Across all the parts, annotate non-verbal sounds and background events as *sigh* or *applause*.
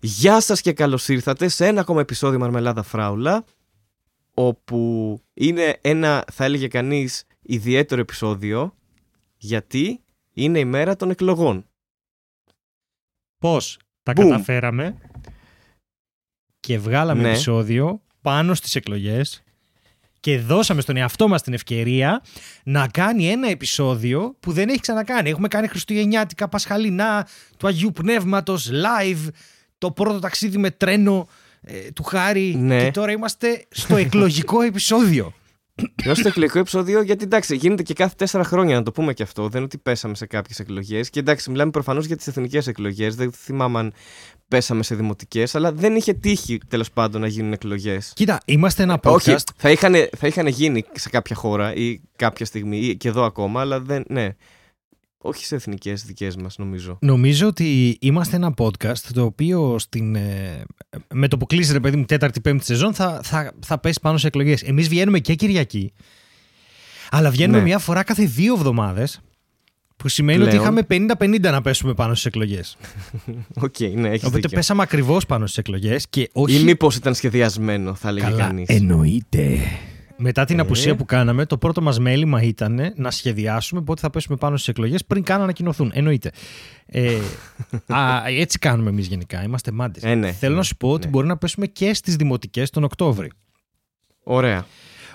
Γεια σας και καλώς ήρθατε σε ένα ακόμα επεισόδιο Μαρμελάδα Φράουλα όπου είναι ένα, θα έλεγε κανείς, ιδιαίτερο επεισόδιο γιατί είναι η μέρα των εκλογών. Πώς τα Boom. καταφέραμε και βγάλαμε Ναι. επεισόδιο πάνω στις εκλογές και δώσαμε στον εαυτό μας την ευκαιρία να κάνει ένα επεισόδιο που δεν έχει ξανακάνει. Έχουμε κάνει Χριστουγεννιάτικα, Πασχαλινά, του Αγίου Πνεύματος, live, το πρώτο ταξίδι με τρένο ε, του Χάρη Ναι. και τώρα είμαστε στο εκλογικό *laughs* επεισόδιο. Ενώ στο εκλογικό επεισόδιο, γιατί εντάξει, γίνεται και κάθε τέσσερα χρόνια να το πούμε και αυτό. Δεν είναι ότι πέσαμε σε κάποιες εκλογές. Και εντάξει, μιλάμε προφανώς για τις εθνικές εκλογές. Δεν θυμάμαι αν πέσαμε σε δημοτικές, αλλά δεν είχε τύχει τέλος πάντων να γίνουν εκλογές. Κοίτα, είμαστε ένα podcast. Όχι, θα είχαν, θα είχαν γίνει σε κάποια χώρα ή κάποια στιγμή ή και εδώ ακόμα, αλλά δεν. Ναι. Όχι σε εθνικές δικές μας, νομίζω. Νομίζω ότι είμαστε ένα podcast το οποίο στην, ε, με το που κλείσει ρε παιδί μου τέταρτη-πέμπτη σεζόν θα, θα, θα πέσει πάνω σε εκλογές. Εμείς βγαίνουμε και Κυριακή, αλλά βγαίνουμε Ναι. μια φορά κάθε δύο εβδομάδες που σημαίνει Πλέον. ότι είχαμε 50-50 να πέσουμε πάνω στις εκλογές. *laughs* Οκ, ναι, έχεις Οπότε δίκιο. πέσαμε ακριβώς πάνω στις εκλογές και όχι... Ή μήπως ήταν σχεδιασμένο, θα έλεγε Καλά, κανείς. εννοείται. Μετά την Ε. απουσία που κάναμε, το πρώτο μας μέλημα ήταν να σχεδιάσουμε πότε θα πέσουμε πάνω στις εκλογές πριν καν ανακοινωθούν. Εννοείται. Ε, *laughs* α, έτσι κάνουμε εμείς γενικά. Είμαστε μάντες. Ε, ναι, Θέλω ναι, να σου πω ότι ναι. μπορεί να πέσουμε και στις δημοτικές τον Οκτώβρη. Ωραία.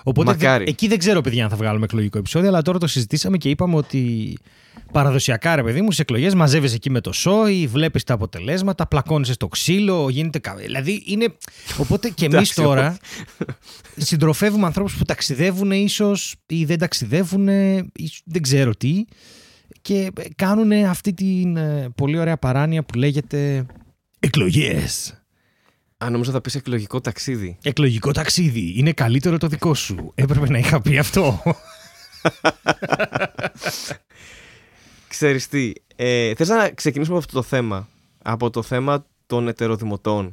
Οπότε Μακάρι. δε- εκεί δεν ξέρω, παιδιά, αν θα βγάλουμε εκλογικό επεισόδιο, αλλά τώρα το συζητήσαμε και είπαμε ότι παραδοσιακά, ρε παιδί μου, στις εκλογές μαζεύεσαι εκεί με το σόι, βλέπεις τα αποτελέσματα, πλακώνεσαι στο ξύλο, γίνεται. κα- Δηλαδή είναι. Οπότε και εμείς Εντάξει, τώρα συντροφεύουμε ανθρώπους που ταξιδεύουν ίσως ή δεν ταξιδεύουν, ή δεν ξέρω τι, και κάνουν αυτή την ε, πολύ ωραία παράνοια που λέγεται. Εκλογές. Αν νομίζω θα πεις εκλογικό ταξίδι. Εκλογικό ταξίδι. Είναι καλύτερο το δικό σου. Έπρεπε να είχα πει αυτό. Ξέρεις τι, ε, θες να ξεκινήσουμε από αυτό το θέμα. Από το θέμα των ετεροδημοτών.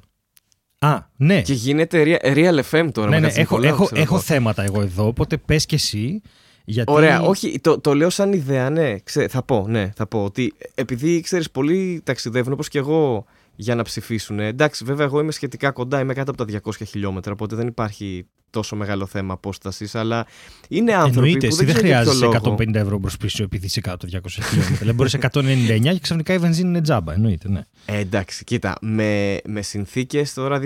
Α, ναι. Και γίνεται Real- Real FM τώρα. ναι, με ναι, Κατσικολάου, έχω, έχω, ξέρω έχω εγώ. θέματα εγώ εδώ, οπότε πες και εσύ. Γιατί... Ωραία, όχι, το, το λέω σαν ιδέα, ναι. Ξέ, θα πω, ναι, θα πω ότι επειδή ξέρεις, πολλοί ταξιδεύουν όπως και εγώ για να ψηφίσουν. Εντάξει, βέβαια, εγώ είμαι σχετικά κοντά, είμαι κάτω από τα 200 χιλιόμετρα, οπότε δεν υπάρχει τόσο μεγάλο θέμα απόστασης, αλλά είναι άνθρωποι Εννοείται, που εσύ δεν, δεν ξέρω για ποιο χρειάζεσαι λόγο. 150 ευρώ προς πίσω επειδή είσαι κάτω από 200 χιλιόμετρα. δηλαδή μπορείς 199 και ξαφνικά η βενζίνη είναι τζάμπα. Εννοείται, ναι. Ε, εντάξει, κοίτα, με, με συνθήκες τώρα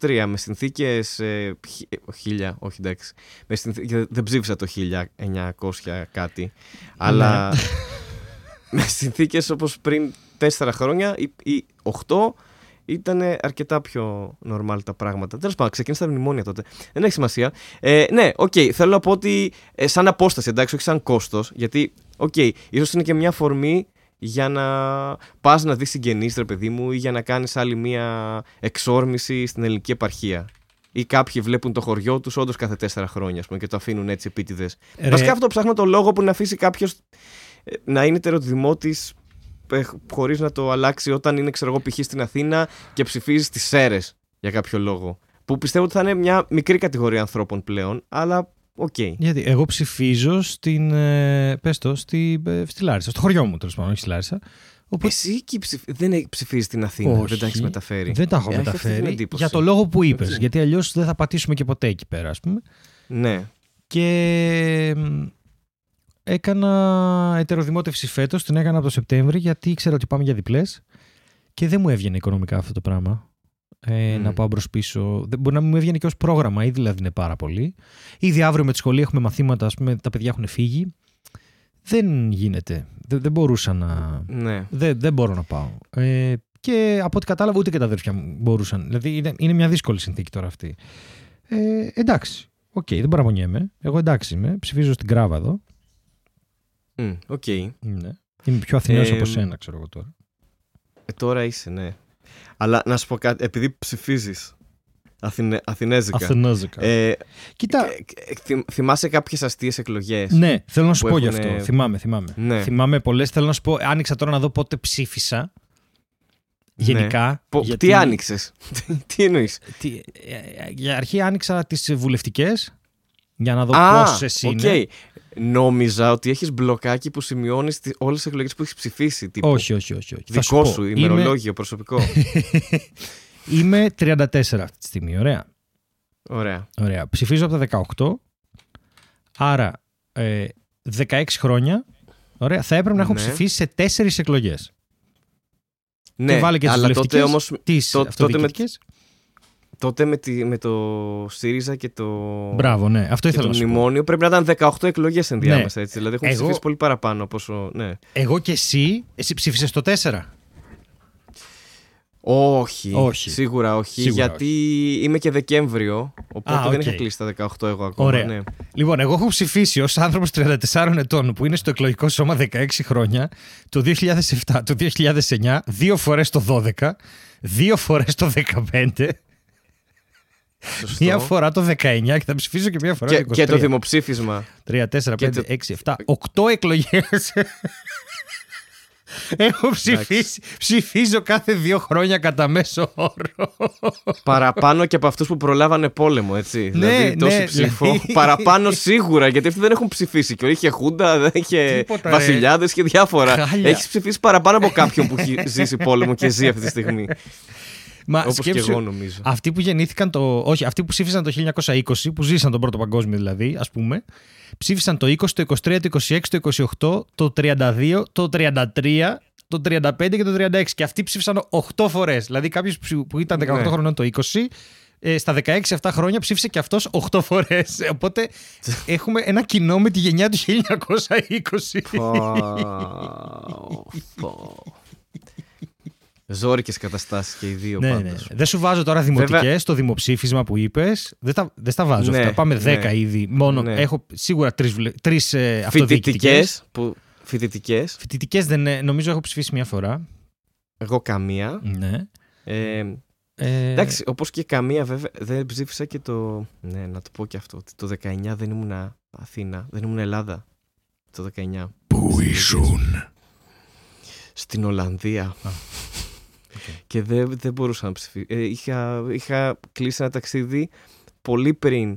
2023, με συνθήκες ε, χι- ε, χίλια, όχι εντάξει, με συνθήκες, δεν ψήφισα το 1900 κάτι, αλλά Ναι. *laughs* με συνθήκες όπως πριν 4 χρόνια ή, ή 8 ήταν αρκετά πιο normal τα πράγματα. Τέλος πάντων, ξεκίνησαν τα μνημόνια τότε. Δεν έχει σημασία. Ε, ναι, οκ, θέλω να πω ότι ε, σαν απόσταση, εντάξει, όχι σαν κόστος, γιατί, οκ, ίσως είναι και μια αφορμή για να πας να δεις συγγενείς ρε παιδί μου ή για να κάνεις άλλη μια εξόρμηση στην ελληνική επαρχία. Ή κάποιοι βλέπουν το χωριό τους όντως κάθε τέσσερα χρόνια ας πούμε, και το αφήνουν έτσι επίτηδες. Ρε, Βασικά αυτό ψάχνω το λόγο που να αφήσει κάποιος να είναι ετεροδημότης ε, χωρίς να το αλλάξει όταν είναι ξέρω εγώ π.χ. στην Αθήνα και ψηφίζεις στις Σέρες για κάποιο λόγο. Που πιστεύω ότι θα είναι μια μικρή κατηγορία ανθρώπων πλέον, αλλά οκ. Γιατί εγώ ψηφίζω στην. Ε, πες το, στη, ε, στη Λάρισα. Στο χωριό μου τέλος πάντων, όχι στη Λάρισα. Οπότε Εσύ εκεί ψηφ... δεν έχει ψηφίσει στην Αθήνα, Όχι. δεν τα έχεις μεταφέρει. δεν τα έχω Ε, έχει αυτή την μεταφέρει. εντύπωση. Για το λόγο που είπες. Έτσι. Γιατί αλλιώς δεν θα πατήσουμε και ποτέ εκεί πέρα, ας πούμε. Ναι. Και μ, έκανα ετεροδημότευση φέτος, την έκανα από το Σεπτέμβρη γιατί ήξερα ότι πάμε για διπλές και δεν μου έβγαινε οικονομικά αυτό το πράγμα. Ε, Μμ. Να πάω μπρος πίσω. Δεν μπορεί να μου έβγαινε και ως πρόγραμμα, ήδη δηλαδή είναι πάρα πολύ. Ήδη αύριο με τη σχολή έχουμε μαθήματα, ας πούμε, τα παιδιά έχουν φύγει. Δεν γίνεται. Δεν, δεν μπορούσα να. Ναι. Δεν, δεν μπορώ να πάω. Ε, και από ό,τι κατάλαβα, ούτε και τα αδέρφια μου μπορούσαν. Δηλαδή είναι, είναι μια δύσκολη συνθήκη τώρα αυτή. Ε, εντάξει. Οκ, δεν παραπονιέμαι. Εγώ εντάξει είμαι. Ψηφίζω στην Γκράβα εδώ. Μμ, Οκ. Ναι. Είμαι πιο Αθηναίος Ε, από σένα, ξέρω εγώ τώρα. Ε, τώρα είσαι, ναι. Αλλά να σου πω κάτι, επειδή ψηφίζεις Αθηνε... Αθηνέζικα. Αθηνόζικα. Ε, Κοίτα. ε, ε, θυμ- θυμάσαι κάποιες αστείες εκλογές. Ναι, θέλω να σου που πω γι' έχουνε- αυτό. Θυμάμαι, θυμάμαι. Ναι. Θυμάμαι πολλές. Θέλω να σου πω. Άνοιξα τώρα να δω πότε ψήφισα. Γενικά. Πο- γιατί- Τι άνοιξες; *laughs* τι εννοείς; Τι, ε, ε, για αρχή άνοιξα τις βουλευτικές Για να δω Α, πόσες οκ. είναι. Νόμιζα ότι έχεις μπλοκάκι που σημειώνεις όλες τις εκλογές που έχεις ψηφίσει. Τύπου. Όχι, όχι, όχι. όχι. Θα Δικό πω. σου, Είμαι- ημερολόγιο, προσωπικό. *laughs* Είμαι 34 αυτή τη στιγμή. Ωραία. Ωραία. Ωραία. Ψηφίζω από τα 18. Άρα ε, 16 χρόνια. Ωραία. Θα έπρεπε να έχω Ναι. ψηφίσει σε τέσσερις εκλογές. Ναι, και βάλε και τις αλλά τότε βουλευτικές. όμως Τις τό- τότε με- αυτοδιοικητικές. Τότε με, τη, με το ΣΥΡΙΖΑ και το, Μπράβο, ναι. Αυτό και ήθελα το να σου πω. μνημόνιο πρέπει να ήταν 18 εκλογές ενδιάμεσα. Έτσι. Δηλαδή έχουν Εγώ- ψηφίσει πολύ παραπάνω από όσο. Ναι. Εγώ και εσύ, εσύ ψήφισες το 4. Όχι, Όχι. Σίγουρα όχι. Σίγουρα γιατί είμαι και Δεκέμβριο. Οπότε Α, δεν οκ. είχα κλείσει τα 18 εγώ ακόμα. Ωραία. Ναι. Λοιπόν, εγώ έχω ψηφίσει ως άνθρωπος 34 ετών που είναι στο εκλογικό σώμα 16 χρόνια το 2007, το 2009, δύο φορές το 12, δύο φορές το 15, Σωστό. μία φορά το 19 και θα ψηφίσω και μία φορά και, το 23. και το δημοψήφισμα. 3, 4, 5, Και το- 6, 7, 8 εκλογές. Έχω ψηφίσει, ψηφίζω κάθε δύο χρόνια κατά μέσο όρο. Παραπάνω και από αυτούς που προλάβανε πόλεμο, έτσι. δηλαδή, ναι, τόση ψήφο. δηλαδή- Παραπάνω σίγουρα, γιατί αυτοί δεν έχουν ψηφίσει. Και είχε Χούντα, δεν είχε Τίποτα, ρε. βασιλιάδες και διάφορα. Χάλια. Έχεις ψηφίσει παραπάνω από κάποιον που έχει ζήσει πόλεμο και ζει αυτή τη στιγμή. Μα Όπως και σκέψου, εγώ νομίζω. Αυτοί που γεννήθηκαν το. Όχι, αυτοί που ψήφισαν το 1920, που ζήσαν τον Πρώτο Παγκόσμιο δηλαδή, ας πούμε, ψήφισαν το 20, το 23, το 26, το 28, το 32, το 33, το 35 και το 36. Και αυτοί ψήφισαν 8 φορές. Δηλαδή κάποιος που ήταν 18 Ναι. χρονών το 20, ε, στα 16-7 χρόνια ψήφισε και αυτός 8 φορές. Οπότε έχουμε ένα κοινό με τη γενιά του 1920. Πω, πω. Ζόρικες καταστάσεις και οι δύο Ναι, ναι. πάντως. Δεν σου βάζω τώρα δημοτικές στο δημοψήφισμα που είπες. Δεν τα, δεν στα βάζω Ναι, αυτά. Πάμε 10 ναι. ήδη. Μόνο Ναι. έχω σίγουρα τρεις τρεις, ε, αυτοδιοικητικές. Φοιτητικές, που, φοιτητικές, Φοιτητικές δεν ε, νομίζω έχω ψηφίσει μία φορά. εγώ καμία. Ναι. Ε, Ε, εντάξει, όπως και καμία βέβαια, δεν ψήφισα και το... Ναι, να το πω και αυτό, ότι το 19 δεν ήμουν Αθήνα, δεν ήμουν Ελλάδα. Το 19. Πού ήσουν; Στην Ολλανδία. Και δεν, δεν μπορούσα να ψηφίσω. Ε, είχα, είχα κλείσει ένα ταξίδι πολύ πριν.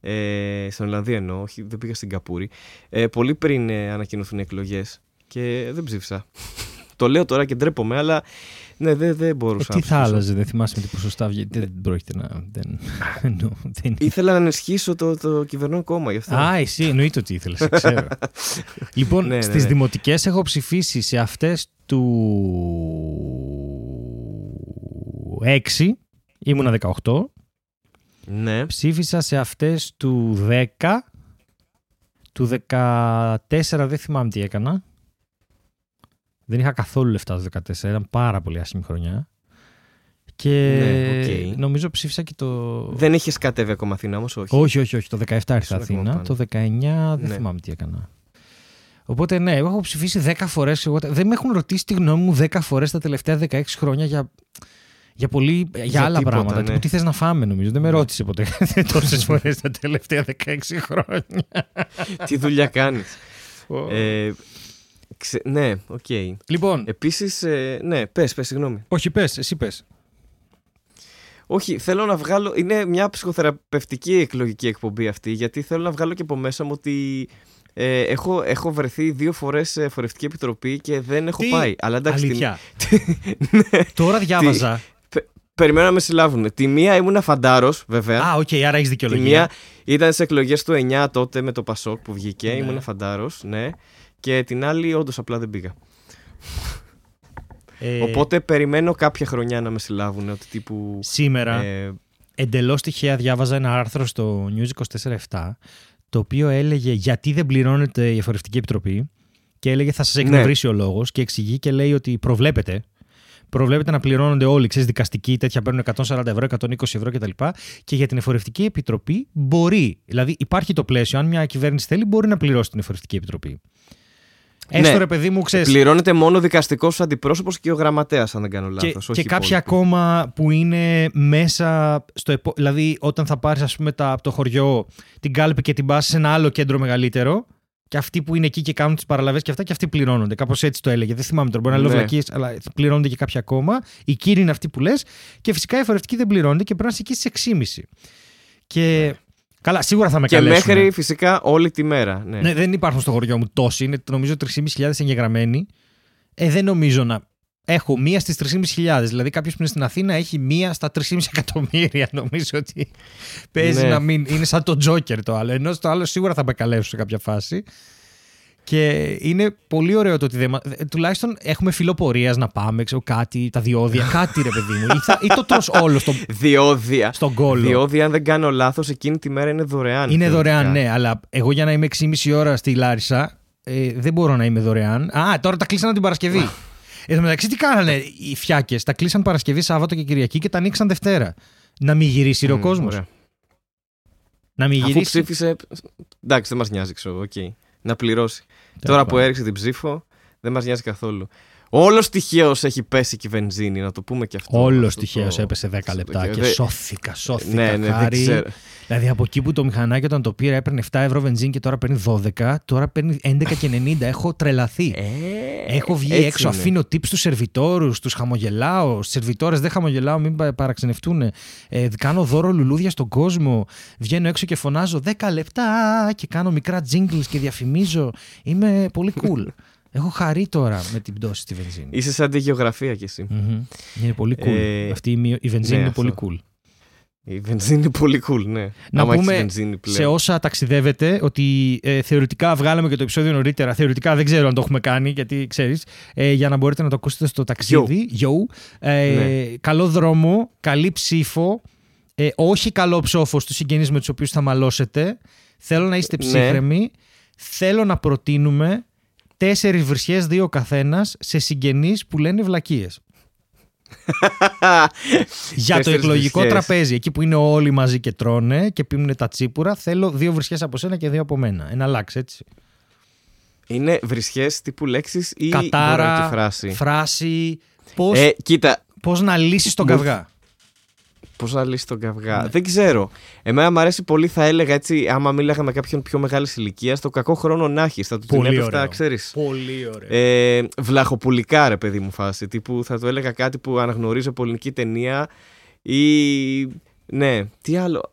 Ε, στην Ολλανδία εννοώ, όχι, δεν πήγα στην Καπούρη. Ε, πολύ πριν ε, ανακοινωθούν οι εκλογές. Και δεν ψήφισα. *laughs* το λέω τώρα και ντρέπομαι, αλλά ναι, δεν, δεν Ε, μπορούσα τι να θα ψηφίσω. άλλαζε, δεν θυμάσαι με τι ποσοστά βγαίνει. Δεν πρόκειται να. Δεν, *laughs* εννοώ, δεν... Ήθελα να ενισχύσω το, το κυβερνών κόμμα γι' αυτό. Α, εσύ εννοείται ότι ήθελες, ξέρω. *laughs* λοιπόν, Ναι, ναι, στις ναι. δημοτικές έχω ψηφίσει σε αυτές του 6, ήμουνα 18. ναι. Ψήφισα σε αυτές του 10. Του 14 δεν θυμάμαι τι έκανα. Δεν είχα καθόλου λεφτά το 14. Ήταν πάρα πολύ άσχημη χρονιά. Και Ναι, οκ. νομίζω ψήφισα και το... Δεν είχες κατέβει ακόμα Αθήνα όμως, όχι. Όχι, όχι, όχι. Το 17 ήρθα Ήσουν ακόμα Αθήνα. πάνω. Το 19 δεν Ναι. θυμάμαι τι έκανα. Οπότε ναι, εγώ έχω ψηφίσει 10 φορές. Δεν με έχουν ρωτήσει τη γνώμη μου 10 φορές τα τελευταία 16 χρόνια για, για, πολύ, για, Για άλλα τίποτα, πράγματα. ναι. Τύπου τι θες να φάμε, νομίζω. Δεν με Ναι. ρώτησε ποτέ *laughs* τόσες φορές τα τελευταία 16 χρόνια. Τι δουλειά κάνεις. ε, ξε- ναι, οκ. Λοιπόν, Επίσης, ε, ναι, πες, πες, συγγνώμη. όχι, πες, εσύ πες. Όχι, θέλω να βγάλω. Είναι μια ψυχοθεραπευτική εκλογική εκπομπή αυτή, γιατί θέλω να βγάλω και από μέσα μου ότι ε, έχω, έχω βρεθεί δύο φορές σε εφορευτική επιτροπή και δεν έχω Τι; πάει. Αλλά εντάξει, την- Αλήθεια. *laughs* Τώρα διάβαζα. Περιμένω να με συλλάβουν. Τη μία ήμουν φαντάρος, βέβαια. Α, οκ, άρα έχεις Τη δικαιολογία. μία ήταν σε εκλογές του 9 τότε με το Πασόκ που βγήκε. Ναι. Ήμουν φαντάρος, ναι. Και την άλλη, όντως απλά δεν πήγα. Ε, Οπότε περιμένω κάποια χρονιά να με συλλάβουν. Ότι τύπου. Σήμερα. ε, Εντελώς τυχαία διάβαζα ένα άρθρο στο News 24-7 το οποίο έλεγε γιατί δεν πληρώνεται η εφορευτική επιτροπή και έλεγε θα σας εκνευρίσει ο λόγος και εξηγεί και λέει ότι προβλέπεται. Προβλέπεται να πληρώνονται όλοι, ξέρεις, δικαστικοί, τέτοια παίρνουν 140 ευρώ, 120 ευρώ κτλ. Και για την εφορευτική επιτροπή μπορεί. Δηλαδή υπάρχει το πλαίσιο. Αν μια κυβέρνηση θέλει, μπορεί να πληρώσει την εφορευτική επιτροπή. Έστω Ναι. ρε παιδί μου, ξέρει. πληρώνεται μόνο δικαστικός αντιπρόσωπος και ο γραμματέας, αν δεν κάνω Και, λάθος. και κάποια ακόμα που είναι μέσα στο. επο- Δηλαδή, όταν θα πάρεις, ας πούμε, τα, από το χωριό την κάλπη και την πας σε ένα άλλο κέντρο μεγαλύτερο, και αυτοί που είναι εκεί και κάνουν τις παραλαβές και αυτά, και αυτοί πληρώνονται. Κάπως έτσι το έλεγε. Δεν θυμάμαι τώρα. Μπορεί να λέω Ναι. βλακίες, αλλά πληρώνονται και κάποια ακόμα. Οι κύριοι είναι αυτοί που λες. Και φυσικά οι εφορευτικοί δεν πληρώνονται και πρέπει να είσαι εκεί στις 6,5. Και Καλά, σίγουρα θα με Και καλέσουν. μέχρι φυσικά όλη τη μέρα. Ναι. Ναι, δεν υπάρχουν στο χωριό μου τόσοι. Είναι νομίζω 3.500 εγγεγραμμένοι. Ε, δεν νομίζω να. Έχω μία στις 3.500. Δηλαδή, κάποιος που είναι στην Αθήνα έχει μία στα 3.500 εκατομμύρια. *laughs* Νομίζω ότι παίζει Ναι. να μην. Είναι σαν το Τζόκερ το άλλο. Ενώ στο άλλο σίγουρα θα με καλέσουν σε κάποια φάση. Και είναι πολύ ωραίο το ότι δεν. μα- ε, Τουλάχιστον έχουμε φιλοπορίας να πάμε, ξέρω κάτι, τα διόδια, *laughs* κάτι ρε παιδί μου. Ή, θα, ή το τρως όλο στο, Διόδια. στον κόλλο. Διόδια, αν δεν κάνω λάθος, εκείνη τη μέρα είναι δωρεάν. Είναι θεωρητικά. δωρεάν, ναι, αλλά εγώ για να είμαι 6,5 ώρα στη Λάρισα ε, δεν μπορώ να είμαι δωρεάν. Α, τώρα τα κλείσανε την Παρασκευή. *laughs* Εν τω μεταξύ, τι κάνανε οι φιάκες; Τα κλείσαν Παρασκευή, Σάββατο και Κυριακή και τα ανοίξαν Δευτέρα. Να μην γυρίσει ο Μμ, κόσμος. ωραία. Να μην Αφού γυρίσει. ψήφισε. Εντάξει, δεν μας νοιάζει, ξέρω εγώ. οκ. Να πληρώσει. Τέλος Τώρα που πάντων. έριξε την ψήφο, δεν μας νοιάζει καθόλου. Όλος τυχαίως έχει πέσει και η βενζίνη, να το πούμε και αυτό. Όλως Αυτό τυχαίως το- έπεσε 10 αυτό το- λεπτά και δε- σώθηκα, σώθηκα. Ναι, ναι, δεν χάρη. ξέρω. Δηλαδή από εκεί που το μηχανάκι όταν το πήρα έπαιρνε 7 ευρώ βενζίνη και τώρα παίρνει 12, τώρα παίρνει 11 και 90. Έχω τρελαθεί. Ε, Έχω βγει έτσι έξω, είναι. αφήνω tips στους σερβιτόρους, τους χαμογελάω. Στις σερβιτόρες δεν χαμογελάω, μην πα- παραξενευτούν. Ε, κάνω δώρο λουλούδια στον κόσμο. Βγαίνω έξω και φωνάζω 10 λεπτά και κάνω μικρά jingles και διαφημίζω. Είμαι πολύ cool. *laughs* Έχω χαρεί τώρα με την πτώση στη βενζίνη. Είσαι σαν τη γεωγραφία κι εσύ. Μμμ. Είναι πολύ cool. Ε, Αυτή η, μειο- η βενζίνη ναι, είναι πολύ αυτό. cool. Η βενζίνη είναι πολύ cool, ναι. Να Άμα έχεις πούμε βενζίνη πλέον. σε όσα ταξιδεύετε ότι ε, θεωρητικά βγάλαμε και το επεισόδιο νωρίτερα. Θεωρητικά δεν ξέρω αν το έχουμε κάνει, γιατί ξέρεις. Ε, για να μπορείτε να το ακούσετε στο ταξίδι. Yo. Ε, Ναι. Καλό δρόμο, καλή ψήφο. Ε, όχι καλό ψόφο στους συγγενείς με τους οποίους θα μαλώσετε. Θέλω να είστε Ναι. ψύχρεμοι. Θέλω να προτείνουμε τέσσερις βρισιές, δύο ο καθένας, σε συγγενείς που λένε βλακίες. *laughs* Για το Τέσσερις εκλογικό βρισιές. τραπέζι, εκεί που είναι όλοι μαζί και τρώνε και πίνουν τα τσίπουρα, θέλω δύο βρισιές από σένα και δύο από μένα. Ένα λάξ, έτσι. Είναι βρισιές τύπου λέξεις ή Κατάρα, δωρεάν φράση; φράση, πώς, Ε, κοίτα, πώς να λύσεις τον Μου- καυγά; Πώς να λύσει τον καυγά. Ναι. Δεν ξέρω. Εμένα μου αρέσει πολύ, θα έλεγα έτσι, άμα μίλαγα με κάποιον πιο μεγάλης ηλικίας, το κακό χρόνο να έχεις. Θα του την Πολύ έπεφτα, ωραίο. ξέρεις. Πολύ ωραίο. Ε, βλαχοπουλικά, ρε παιδί μου, φάση. Τύπου θα του έλεγα κάτι που αναγνωρίζω από ελληνική ταινία ή. Ναι, τι άλλο.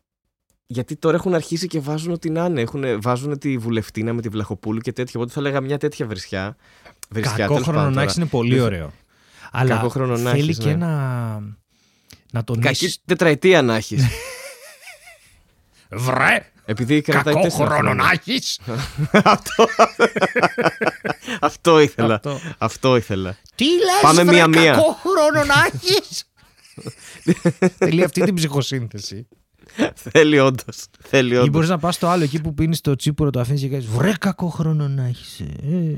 Γιατί τώρα έχουν αρχίσει και βάζουν ό,τι να είναι. Έχουν, βάζουν τη βουλευτίνα με τη Βλαχοπούλου και τέτοια. Οπότε θα έλεγα μια τέτοια βρισιά. βρισιά Κακό τέλος χρόνο πάντων να τώρα. έχεις είναι πολύ Δεν- ωραίο. Αλλά Κακό χρόνο να θέλει έχεις, και ναι. Να, να Κακή τονίσεις... τετραετία να έχεις. Βρε! Επειδή κρατάει Κακό τέσσερα χρόνο χρόνια. να έχεις! *laughs* αυτό, αυτό ήθελα. Αυτό. Αυτό ήθελα. Τι λες Πάμε βρε, μία-μία. κακό χρόνο να έχεις! Θέλει αυτή την ψυχοσύνθεση. Θέλει όντως. Θέλει Ή όντως. μπορείς να πας στο άλλο εκεί που πίνεις το τσίπουρο, το αφήνεις και κάνεις Βρε κακό χρόνο να έχεις. Ε,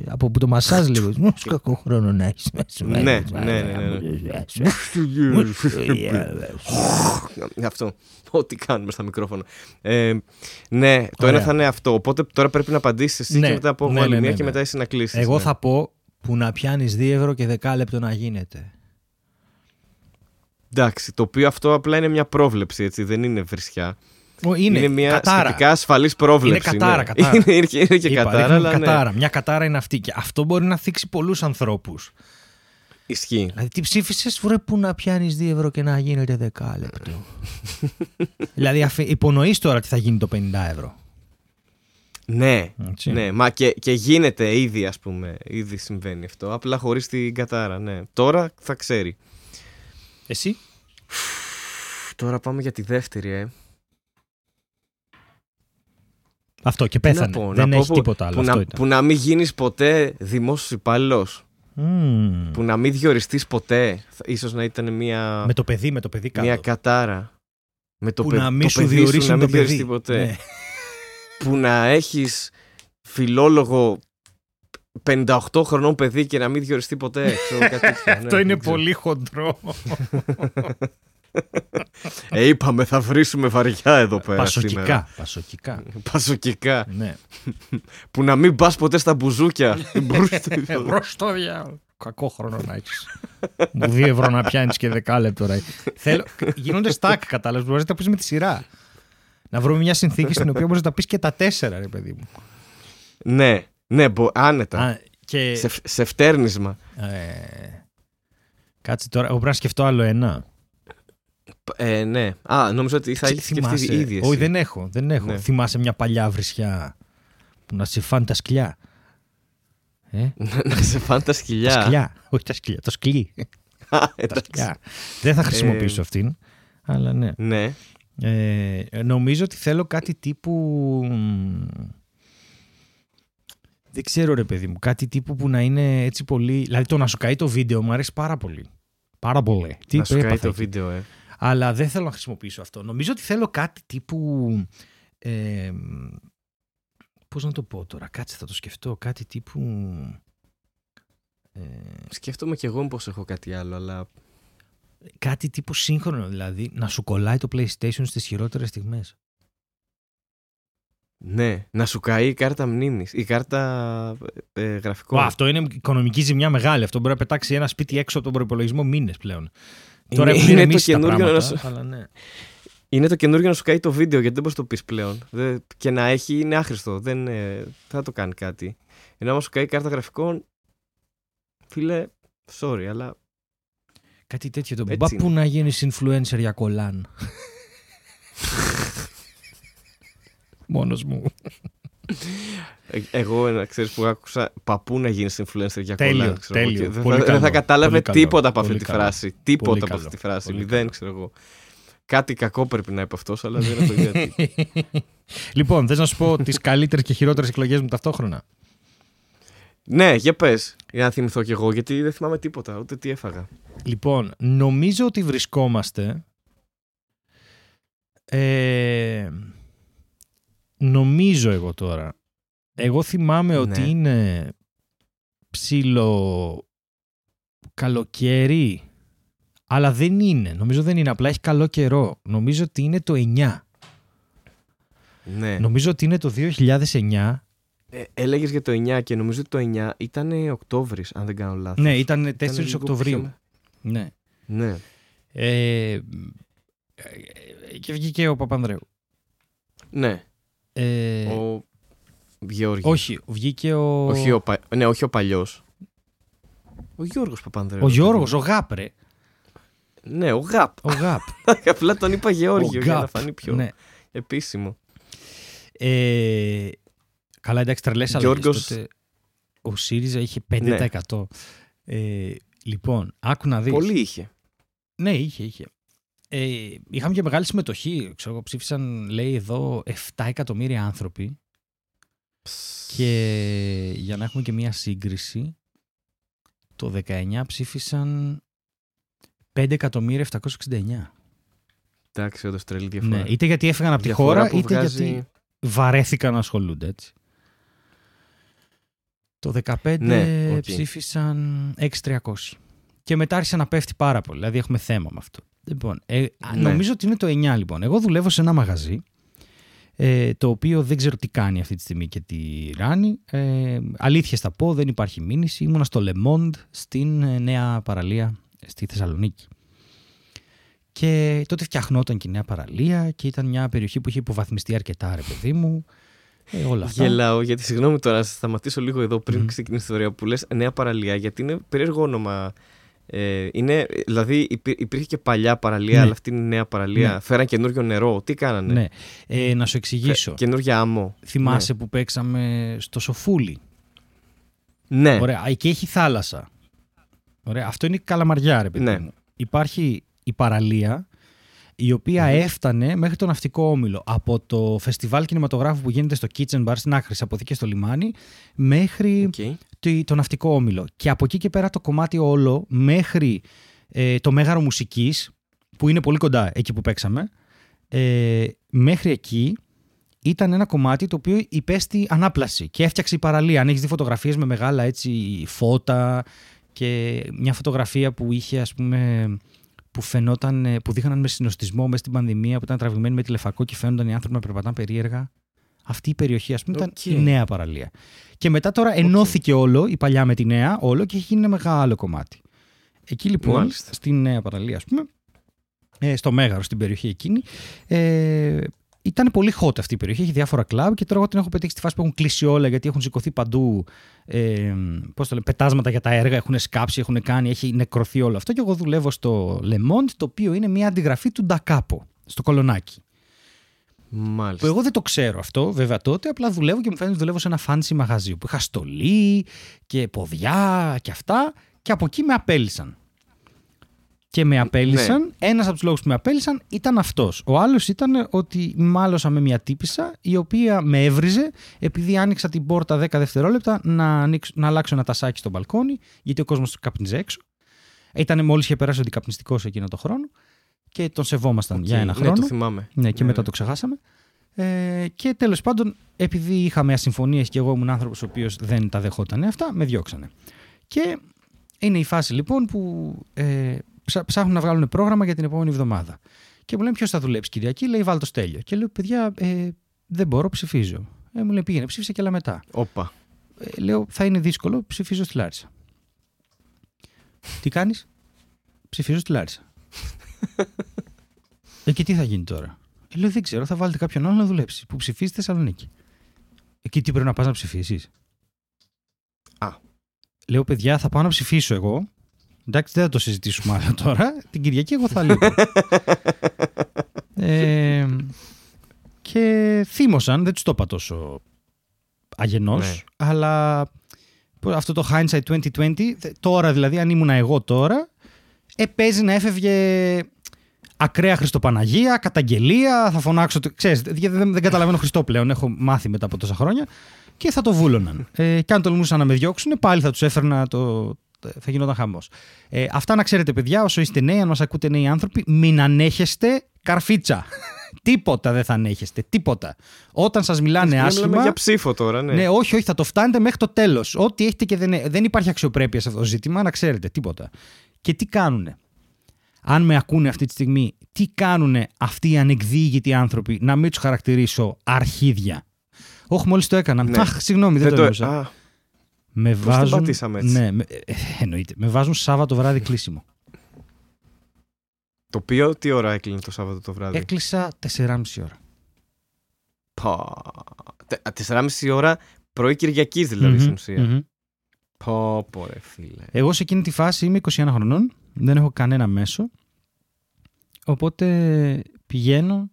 από που το μασάζ λίγο. Μου κακό χρόνο να έχεις. Ναι, ναι, ναι, ναι, Αυτό. Ό,τι κάνουμε στα μικρόφωνα. Ε, ναι, το Ωραία. ένα θα είναι αυτό. Οπότε τώρα πρέπει να απαντήσεις εσύ Ναι, και μετά από εγώ ναι, άλλη ναι, μία ναι, και ναι. μετά εσύ να κλείσεις. Εγώ θα πω που να πιάνεις 2 ευρώ και δεκάλεπτο να γίνεται. Εντάξει, το οποίο αυτό απλά είναι μια πρόβλεψη, έτσι. Δεν είναι βρισιά. Ω, Είναι, μια κατάρα. σχετικά ασφαλής πρόβλεψη. Είναι κατάρα, ναι. κατάρα. *laughs* Είναι, είναι, είναι και Είπα, κατάρα, ρίχνουμε αλλά ναι. κατάρα. Μια κατάρα είναι αυτή. Και αυτό μπορεί να θίξει πολλούς ανθρώπους. Ισχύει. Δηλαδή, τι ψήφισες, βρε που να πιάνεις 2 ευρώ και να γίνεται δεκάλεπτο. *laughs* δηλαδή, αφι... υπονοείς τώρα τι θα γίνει το 50 ευρώ. Ναι, Έτσι. ναι, μα και, και γίνεται ήδη, ας πούμε. Ήδη συμβαίνει αυτό. Απλά χωρίς την κατάρα, ναι. Τώρα θα ξέρει. Εσύ; Τώρα πάμε για τη δεύτερη, ε. Αυτό και Τι να πέθανε. πω, να Δεν πω έχει που- τίποτα άλλο. Που Αυτό να, ήταν. που να μην γίνεις ποτέ δημόσιος υπάλληλος. Μμμ. Που να μην διοριστείς ποτέ. Θα- Ίσως να ήταν μια, Με το παιδί, με το παιδί κάτω. μια κατάρα. Με το που παι- να μην το σου παιδί διορίσουν να μην το παιδί. διοριστεί ποτέ. Ναι. Που να έχεις φιλόλογο 58 χρονών παιδί και να μην διοριστεί ποτέ. *laughs* Ξέρω, κάτι τέτοιο. Ναι, Αυτό είναι δεν ξέρω. πολύ χοντρό. Ε, είπαμε, θα βρίσουμε βαριά εδώ πέρα. σήμερα. Πασοκικά. Πασοκικά. Πασοκικά. ναι. Που να μην πας ποτέ στα μπουζούκια. Ευρώ στο διάλογο. Κακό χρόνο να έχεις. Μου δύο ευρώ να πιάνεις και δεκάλεπτο. Ρε. Θέλω... Γίνονται στάκ, κατάλαβες. Μπορείς να τα πεις με τη σειρά. Να βρούμε μια συνθήκη στην οποία μπορείς να τα πεις και τα τέσσερα, ρε παιδί μου. ναι, ναι, μπο, άνετα. Α, και... Σε, φ- σε φτέρνισμα. Ε, Κάτσε τώρα, εγώ πρέπει να σκεφτώ άλλο ένα. Ε, ναι. Α, νομίζω ότι θα έχεις Θυμάσαι- σκεφτεί ήδη. εσύ. Όχι, δεν έχω. Δεν έχω. Ναι. Θυμάσαι μια παλιά βρισιά που να σε φάνε τα σκυλιά; Ε, *laughs* να σε φάνε τα τα σκυλιά. σκυλιά. Όχι τα σκυλιά, το σκυλί. Α, τα εντάξει. σκυλιά. Δεν θα χρησιμοποιήσω αυτήν. Αλλά ναι. Ναι. Ε, νομίζω ότι θέλω κάτι τύπου. Μ, Δεν ξέρω ρε παιδί μου. Κάτι τύπου που να είναι έτσι πολύ. Δηλαδή το να σου καεί το βίντεο μου αρέσει πάρα πολύ. Πάρα πολύ. Τι να σου έπαθα κάνει το εκεί. βίντεο, ε. Αλλά δεν θέλω να χρησιμοποιήσω αυτό. Νομίζω ότι θέλω κάτι τύπου. Ε, πώς να το πω τώρα, κάτσε θα το σκεφτώ. Κάτι τύπου. Ε, Σκέφτομαι κι εγώ πως έχω κάτι άλλο, αλλά κάτι τύπου σύγχρονο δηλαδή, να σου κολλάει το PlayStation στις χειρότερες στιγμές. Ναι, να σου καεί η κάρτα μνήμης, η κάρτα ε, ε, γραφικών. Ω, αυτό είναι οικονομική ζημιά μεγάλη. Αυτό μπορεί να πετάξει ένα σπίτι έξω από τον προπολογισμό μήνες πλέον. Τώρα Είναι- έχουν είναι ηρεμήσει το τα καινούριο να πράγματα, σου- αλλά ναι. Είναι το καινούργιο να σου καεί το βίντεο γιατί δεν μπορείς να το πεις πλέον. Δεν- Και να έχει είναι άχρηστο. Δεν ε, θα το κάνει κάτι. Ενώ άμα σου καεί η κάρτα γραφικών, φίλε, sorry, αλλά Κάτι τέτοιο το Έτσι μπα είναι. που να γίνεις influencer για κολάν. *laughs* Μόνος μου. ε, εγώ να ξέρεις που άκουσα παππού να γίνεις influencer για Τέλειο, κολλάν. ξέρω εγώ, τέλειο. και Δεν Πολύ θα, δεν θα καλό, κατάλαβε πολύ καλό, τίποτα από αυτή πολύ τη καλό. φράση. Τίποτα Πολύ από καλό, αυτή τη φράση. πολύ Μηδέν, καλό. ξέρω εγώ. Κάτι κακό πρέπει να είπε αυτός, αλλά δεν έχω ιδέα. τι. *laughs* λοιπόν, θες να σου πω τις καλύτερες και χειρότερες εκλογές μου ταυτόχρονα; ναι, για πες. Για να θυμηθώ κι εγώ, γιατί δεν θυμάμαι τίποτα, ούτε τι έφαγα. Λοιπόν, νομίζω ότι βρισκόμαστε. Ε, νομίζω εγώ τώρα. Εγώ θυμάμαι ότι Ναι. είναι ψηλο καλοκαίρι, αλλά δεν είναι. Νομίζω δεν είναι, απλά έχει καλό καιρό. Νομίζω ότι είναι το 9. Ναι. Νομίζω ότι είναι το 2009. Ε, Έλεγες για το 9 και νομίζω ότι το 9 ήταν Οκτώβρης, αν δεν κάνω λάθος. Ναι, ήταν 4 Ήταν λίγο Οκτωβρίου. πιο- Ναι. Ναι. Ε, ε, και βγήκε ο Παπανδρέου. Ναι. Ε, Ο Γιώργος. όχι, βγήκε ο, Όχι ο, πα... ναι, όχι ο παλιός. Ο Γιώργος Παπανδρέου. ο Γιώργος, ο Γάπρε. Ναι, ο Γαπ. Ο Γάπ. *laughs* Απλά τον είπα Γεώργιο Ο για να Γαπ, φανεί πιο ναι. επίσημο. Ε, καλά, εντάξει, τρελές Γιώργος- αλλαγές. Τότε ο ΣΥΡΙΖΑ είχε 5%. Ε, λοιπόν, άκου να δεις. Πολύ είχε. Ναι, είχε, είχε. Ε, είχαμε και μεγάλη συμμετοχή. Ξέρω, εγώ, ψήφισαν, λέει εδώ, 7 εκατομμύρια άνθρωποι. Και για να έχουμε και μία σύγκριση, το 19 ψήφισαν 5.769. Εντάξει, όντως τρελή διαφορά. Ναι, είτε γιατί έφυγαν από τη Διαφορά χώρα, που είτε βγάζει- γιατί βαρέθηκαν να ασχολούνται έτσι. Το 15 Ναι, οκ. ψήφισαν 6.300. Και μετά άρχισε να πέφτει πάρα πολύ. Δηλαδή έχουμε θέμα με αυτό. Λοιπόν, ε, α, Ναι. νομίζω ότι είναι το 9 λοιπόν. Εγώ δουλεύω σε ένα μαγαζί ε, το οποίο δεν ξέρω τι κάνει αυτή τη στιγμή και τι δράνει. Ε, αλήθεια θα πω, δεν υπάρχει μήνυση. Ήμουνα στο Le Monde στην ε, νέα παραλία στη Θεσσαλονίκη. Και τότε φτιαχνόταν και η νέα παραλία και ήταν μια περιοχή που είχε υποβαθμιστεί αρκετά, ρε παιδί μου. Ε, όλα αυτά. Γελάω γιατί συγγνώμη τώρα, να σταματήσω λίγο εδώ πριν Μμμ. ξεκινήσει η ιστορία που λες νέα παραλία, γιατί είναι περίεργο όνομα. Ε, είναι, δηλαδή υπή- υπήρχε και παλιά παραλία, Ναι. αλλά αυτή είναι η νέα παραλία. Ναι. Φέραν καινούριο νερό. Τι κάνανε; Ναι. Ε, να σου εξηγήσω. Φε- Καινούργια άμμο. Θυμάσαι που παίξαμε στο Σοφούλι; Ναι. Ωραία. Εκεί έχει θάλασσα. Ωραία. Αυτό είναι η καλαμαριά, ρε παιδί Ναι. μου. Υπάρχει η παραλία η οποία έφτανε μέχρι το ναυτικό όμιλο. Από το φεστιβάλ κινηματογράφου που γίνεται στο Kitchen Bar στην άκρη, αποθήκη στο λιμάνι, μέχρι Οκ. Το, το ναυτικό όμιλο. Και από εκεί και πέρα το κομμάτι όλο μέχρι ε, το Μέγαρο Μουσικής, που είναι πολύ κοντά εκεί που παίξαμε, ε, μέχρι εκεί ήταν ένα κομμάτι το οποίο υπέστη ανάπλαση και έφτιαξε η παραλία. Αν έχεις δει φωτογραφίες με μεγάλα έτσι φώτα και μια φωτογραφία που είχε ας πούμε που φαινόταν, ε, που δείχναν με συνωστισμό μέσα στην πανδημία που ήταν τραβηγμένοι με τηλεφακό και φαίνονταν οι άνθρωποι να περπατάνε περίεργα. Αυτή η περιοχή, ας πούμε, Οκ. ήταν η νέα παραλία. Και μετά τώρα ενώθηκε όλο, η παλιά με τη νέα, όλο και έχει γίνει ένα μεγάλο κομμάτι. Εκεί λοιπόν, Μάλιστα. στη νέα παραλία, ας πούμε, ε, στο Μέγαρο, στην περιοχή εκείνη, ε, ήταν πολύ hot αυτή η περιοχή. Έχει διάφορα κλαμπ και τώρα εγώ την έχω πετύχει στη φάση που έχουν κλείσει όλα γιατί έχουν σηκωθεί παντού ε, πώς το λένε, πετάσματα για τα έργα, έχουν σκάψει, έχουν κάνει, έχει νεκρωθεί όλο αυτό. Και εγώ δουλεύω στο Le Monde, το οποίο είναι μια αντιγραφή του Ντακάπο, στο κολονάκι. Μάλιστα. Που εγώ δεν το ξέρω αυτό, βέβαια τότε, απλά δουλεύω και μου φαίνεται ότι δουλεύω σε ένα fancy μαγαζί που είχα στολή και ποδιά και αυτά και από εκεί με απέλησαν. Και με απέλησαν, ναι. ένας από τους λόγους που με απέλησαν ήταν αυτός. Ο άλλος ήταν ότι μάλωσα με μια τύπησα η οποία με έβριζε επειδή άνοιξα την πόρτα 10 δευτερόλεπτα να, ανοίξω, να αλλάξω ένα τασάκι στο μπαλκόνι γιατί ο κόσμος καπνιζε έξω. Ήταν μόλις είχε περάσει ο αντικαπνιστικός εκείνο το χρόνο και τον σεβόμασταν για ένα χρόνο. Ναι, το θυμάμαι. Ναι, και Ναι, μετά ναι. το ξεχάσαμε. Ε, και τέλος πάντων, επειδή είχαμε ασυμφωνίες και εγώ ήμουν άνθρωπος ο οποίος δεν τα δεχόταν αυτά, με διώξανε. Και είναι η φάση λοιπόν που ε, ψά- ψάχνουν να βγάλουν πρόγραμμα για την επόμενη εβδομάδα. Και μου λένε ποιος θα δουλέψει Κυριακή, λέει βάλ το στέλιο. Και λέω, παιδιά, ε, δεν μπορώ, ψηφίζω. Ε, μου λέει πήγαινε, ψήφισε και άλλα μετά. Όπα. Ε, λέω, θα είναι δύσκολο, ψηφίζω στη Λάρισα. τι κάνεις, ψηφίζω στη Λάρισα. *laughs* ε, και τι θα γίνει τώρα; Ε, λέω, δεν ξέρω, θα βάλετε κάποιον άλλο να δουλέψει που ψηφίζει στη Θεσσαλονίκη. Εκεί τι πρέπει να πας να ψηφίσεις; Α. Λέω, παιδιά, θα πάω να ψηφίσω εγώ. Εντάξει, δεν θα το συζητήσουμε άλλο τώρα. Την Κυριακή εγώ θα λείπω. ε, και θύμωσαν, δεν τους το είπα τόσο αγενός, Ναι. αλλά πώς- αυτό το hindsight 2020, θε- τώρα δηλαδή, αν ήμουν εγώ τώρα, ε, παίζει να έφευγε ακραία Χριστοπαναγία, καταγγελία, θα φωνάξω. το- Ξέρεις, δεν, δεν, δεν καταλαβαίνω Χριστό πλέον, έχω μάθει μετά από τόσα χρόνια και θα το βούλωναν. Ε, και αν τολμούσαν να με διώξουν, πάλι θα τους έφερνα το. Θα γινόταν χαμός. Ε, αυτά να ξέρετε, παιδιά, όσο είστε νέοι, αν μας ακούτε νέοι άνθρωποι, μην ανέχεστε καρφίτσα. *laughs* τίποτα δεν θα ανέχεστε. Τίποτα. Όταν σας μιλάνε Μιλάμε άσχημα. για ψήφο τώρα, ναι. Ναι, όχι, όχι, θα το φτάνετε μέχρι το τέλος. Ό,τι έχετε και δεν, δεν υπάρχει αξιοπρέπεια σε αυτό το ζήτημα, να ξέρετε τίποτα. Και τι κάνουνε; Αν με ακούνε αυτή τη στιγμή, τι κάνουνε αυτοί οι ανεκδίγητοι άνθρωποι, να μην τους χαρακτηρίσω αρχίδια; Όχι, μόλις το έκανα. Ναι. Αχ, συγγνώμη, δεν, Δεν το το... εννοούσα. Α, με την βάζουν. πατήσαμε έτσι; Ναι, με... ε, εννοείται. Με βάζουν Σάββατο βράδυ κλείσιμο. το οποίο τι ώρα έκλεινε το Σάββατο το βράδυ; Έκλεισα 4,5 ώρα. Πα. Τε- 4,5 ώρα πρωί Κυριακή δηλαδή Μμμ, στην ουσία. μμμ. Πω, πω, ρε φίλε. Εγώ σε εκείνη τη φάση είμαι 21 χρονών, δεν έχω κανένα μέσο, οπότε πηγαίνω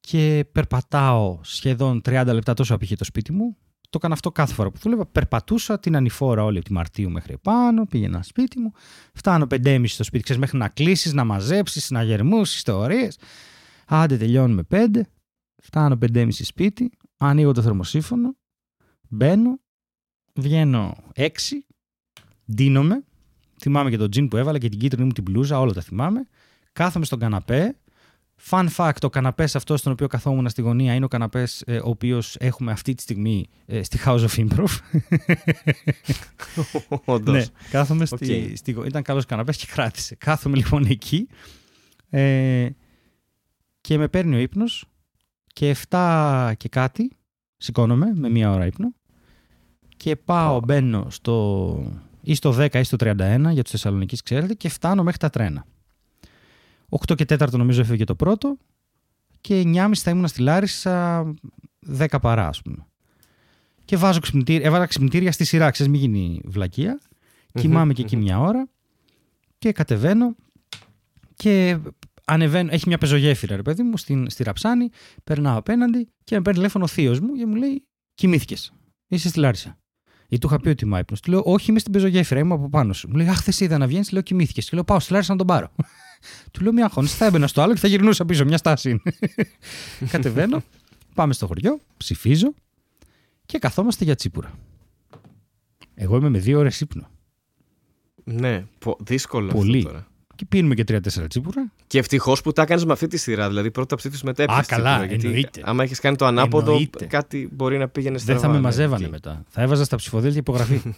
και περπατάω σχεδόν 30 λεπτά τόσο απήχε το σπίτι μου. Το έκανα αυτό κάθε φορά που δούλευα. Περπατούσα την ανηφόρα όλη τη Μαρτίου μέχρι επάνω, πήγαινα σπίτι μου. Φτάνω 5.30 στο σπίτι, ξέρεις, μέχρι να κλείσεις, να μαζέψεις, να γερμούσει θεωρίε. Άντε, τελειώνουμε 5. Φτάνω 5.30 σπίτι, ανοίγω το θερμοσύφωνο, μπαίνω, βγαίνω 6, ντύνομαι. Θυμάμαι και το τζιν που έβαλα και την κίτρινη μου την μπλούζα, όλα τα θυμάμαι. Κάθομαι στον καναπέ. Fun fact, ο καναπές αυτός στον οποίο καθόμουν στη γωνία είναι ο καναπές ε, ο οποίος έχουμε αυτή τη στιγμή ε, στη House of Improv. *laughs* Όντως. ναι, κάθομαι στη, Οκ. στη γω- Ήταν καλός καναπές και κράτησε. Κάθομαι λοιπόν εκεί ε, και με παίρνει ο ύπνος και 7 και κάτι σηκώνομαι με μία ώρα ύπνο και πάω, μπαίνω στο ή στο 10 ή στο 31 για τους Θεσσαλονικείς ξέρετε και φτάνω μέχρι τα τρένα. 8 και 4 νομίζω έφευγε το πρώτο και 9.30 θα ήμουν στη Λάρισα 10 παρά ας πούμε. Και βάζω ξυπνητήρια, έβαλα ξυπνητήρια στη σειρά, ξέρεις μην γίνει βλακεία. Κοιμάμαι και εκεί μια ώρα και κατεβαίνω και ανεβαίνω. Έχει μια πεζογέφυρα, ρε παιδί μου, στην, στη Ραψάνη. Περνάω απέναντι και με παίρνει τηλέφωνο ο θείος μου και μου λέει: Κοιμήθηκες. Είσαι στη Λάρισα. Γιατί του είχα πει ότι είμαι ύπνο. Του λέω: Όχι, είμαι στην πεζογέφυρα, είμαι από πάνω σου. Μου λέει: Αχ, θες είδα να βγαίνεις. Λέω: Κοιμήθηκες. Και λέω: Πάω στη Λάρισα να τον πάρω. Του λέω: Μια αγχώνηση. Θα έμπαινα στο άλλο και θα γυρνούσα πίσω. Μια στάση είναι. *laughs* Κατεβαίνω, πάμε στο χωριό, ψηφίζω και καθόμαστε για τσίπουρα. Εγώ είμαι με δύο ώρες ύπνο. Ναι, πο- δύσκολο Πολύ. αυτό τώρα. Και πίνουμε και τρία-τέσσερα τσίπουρα. Και ευτυχώς που τα έκανες με αυτή τη σειρά. Δηλαδή πρώτα ψήφισες μετά Α, έπιασε. καλά, γιατί εννοείται. Άμα έχεις κάνει το ανάποδο, Εννοείται. κάτι μπορεί να πήγαινε Δεν στραβά. θα με ναι, μαζεύανε εκεί. μετά. Θα έβαζα στα ψηφοδέλτια υπογραφή. *laughs*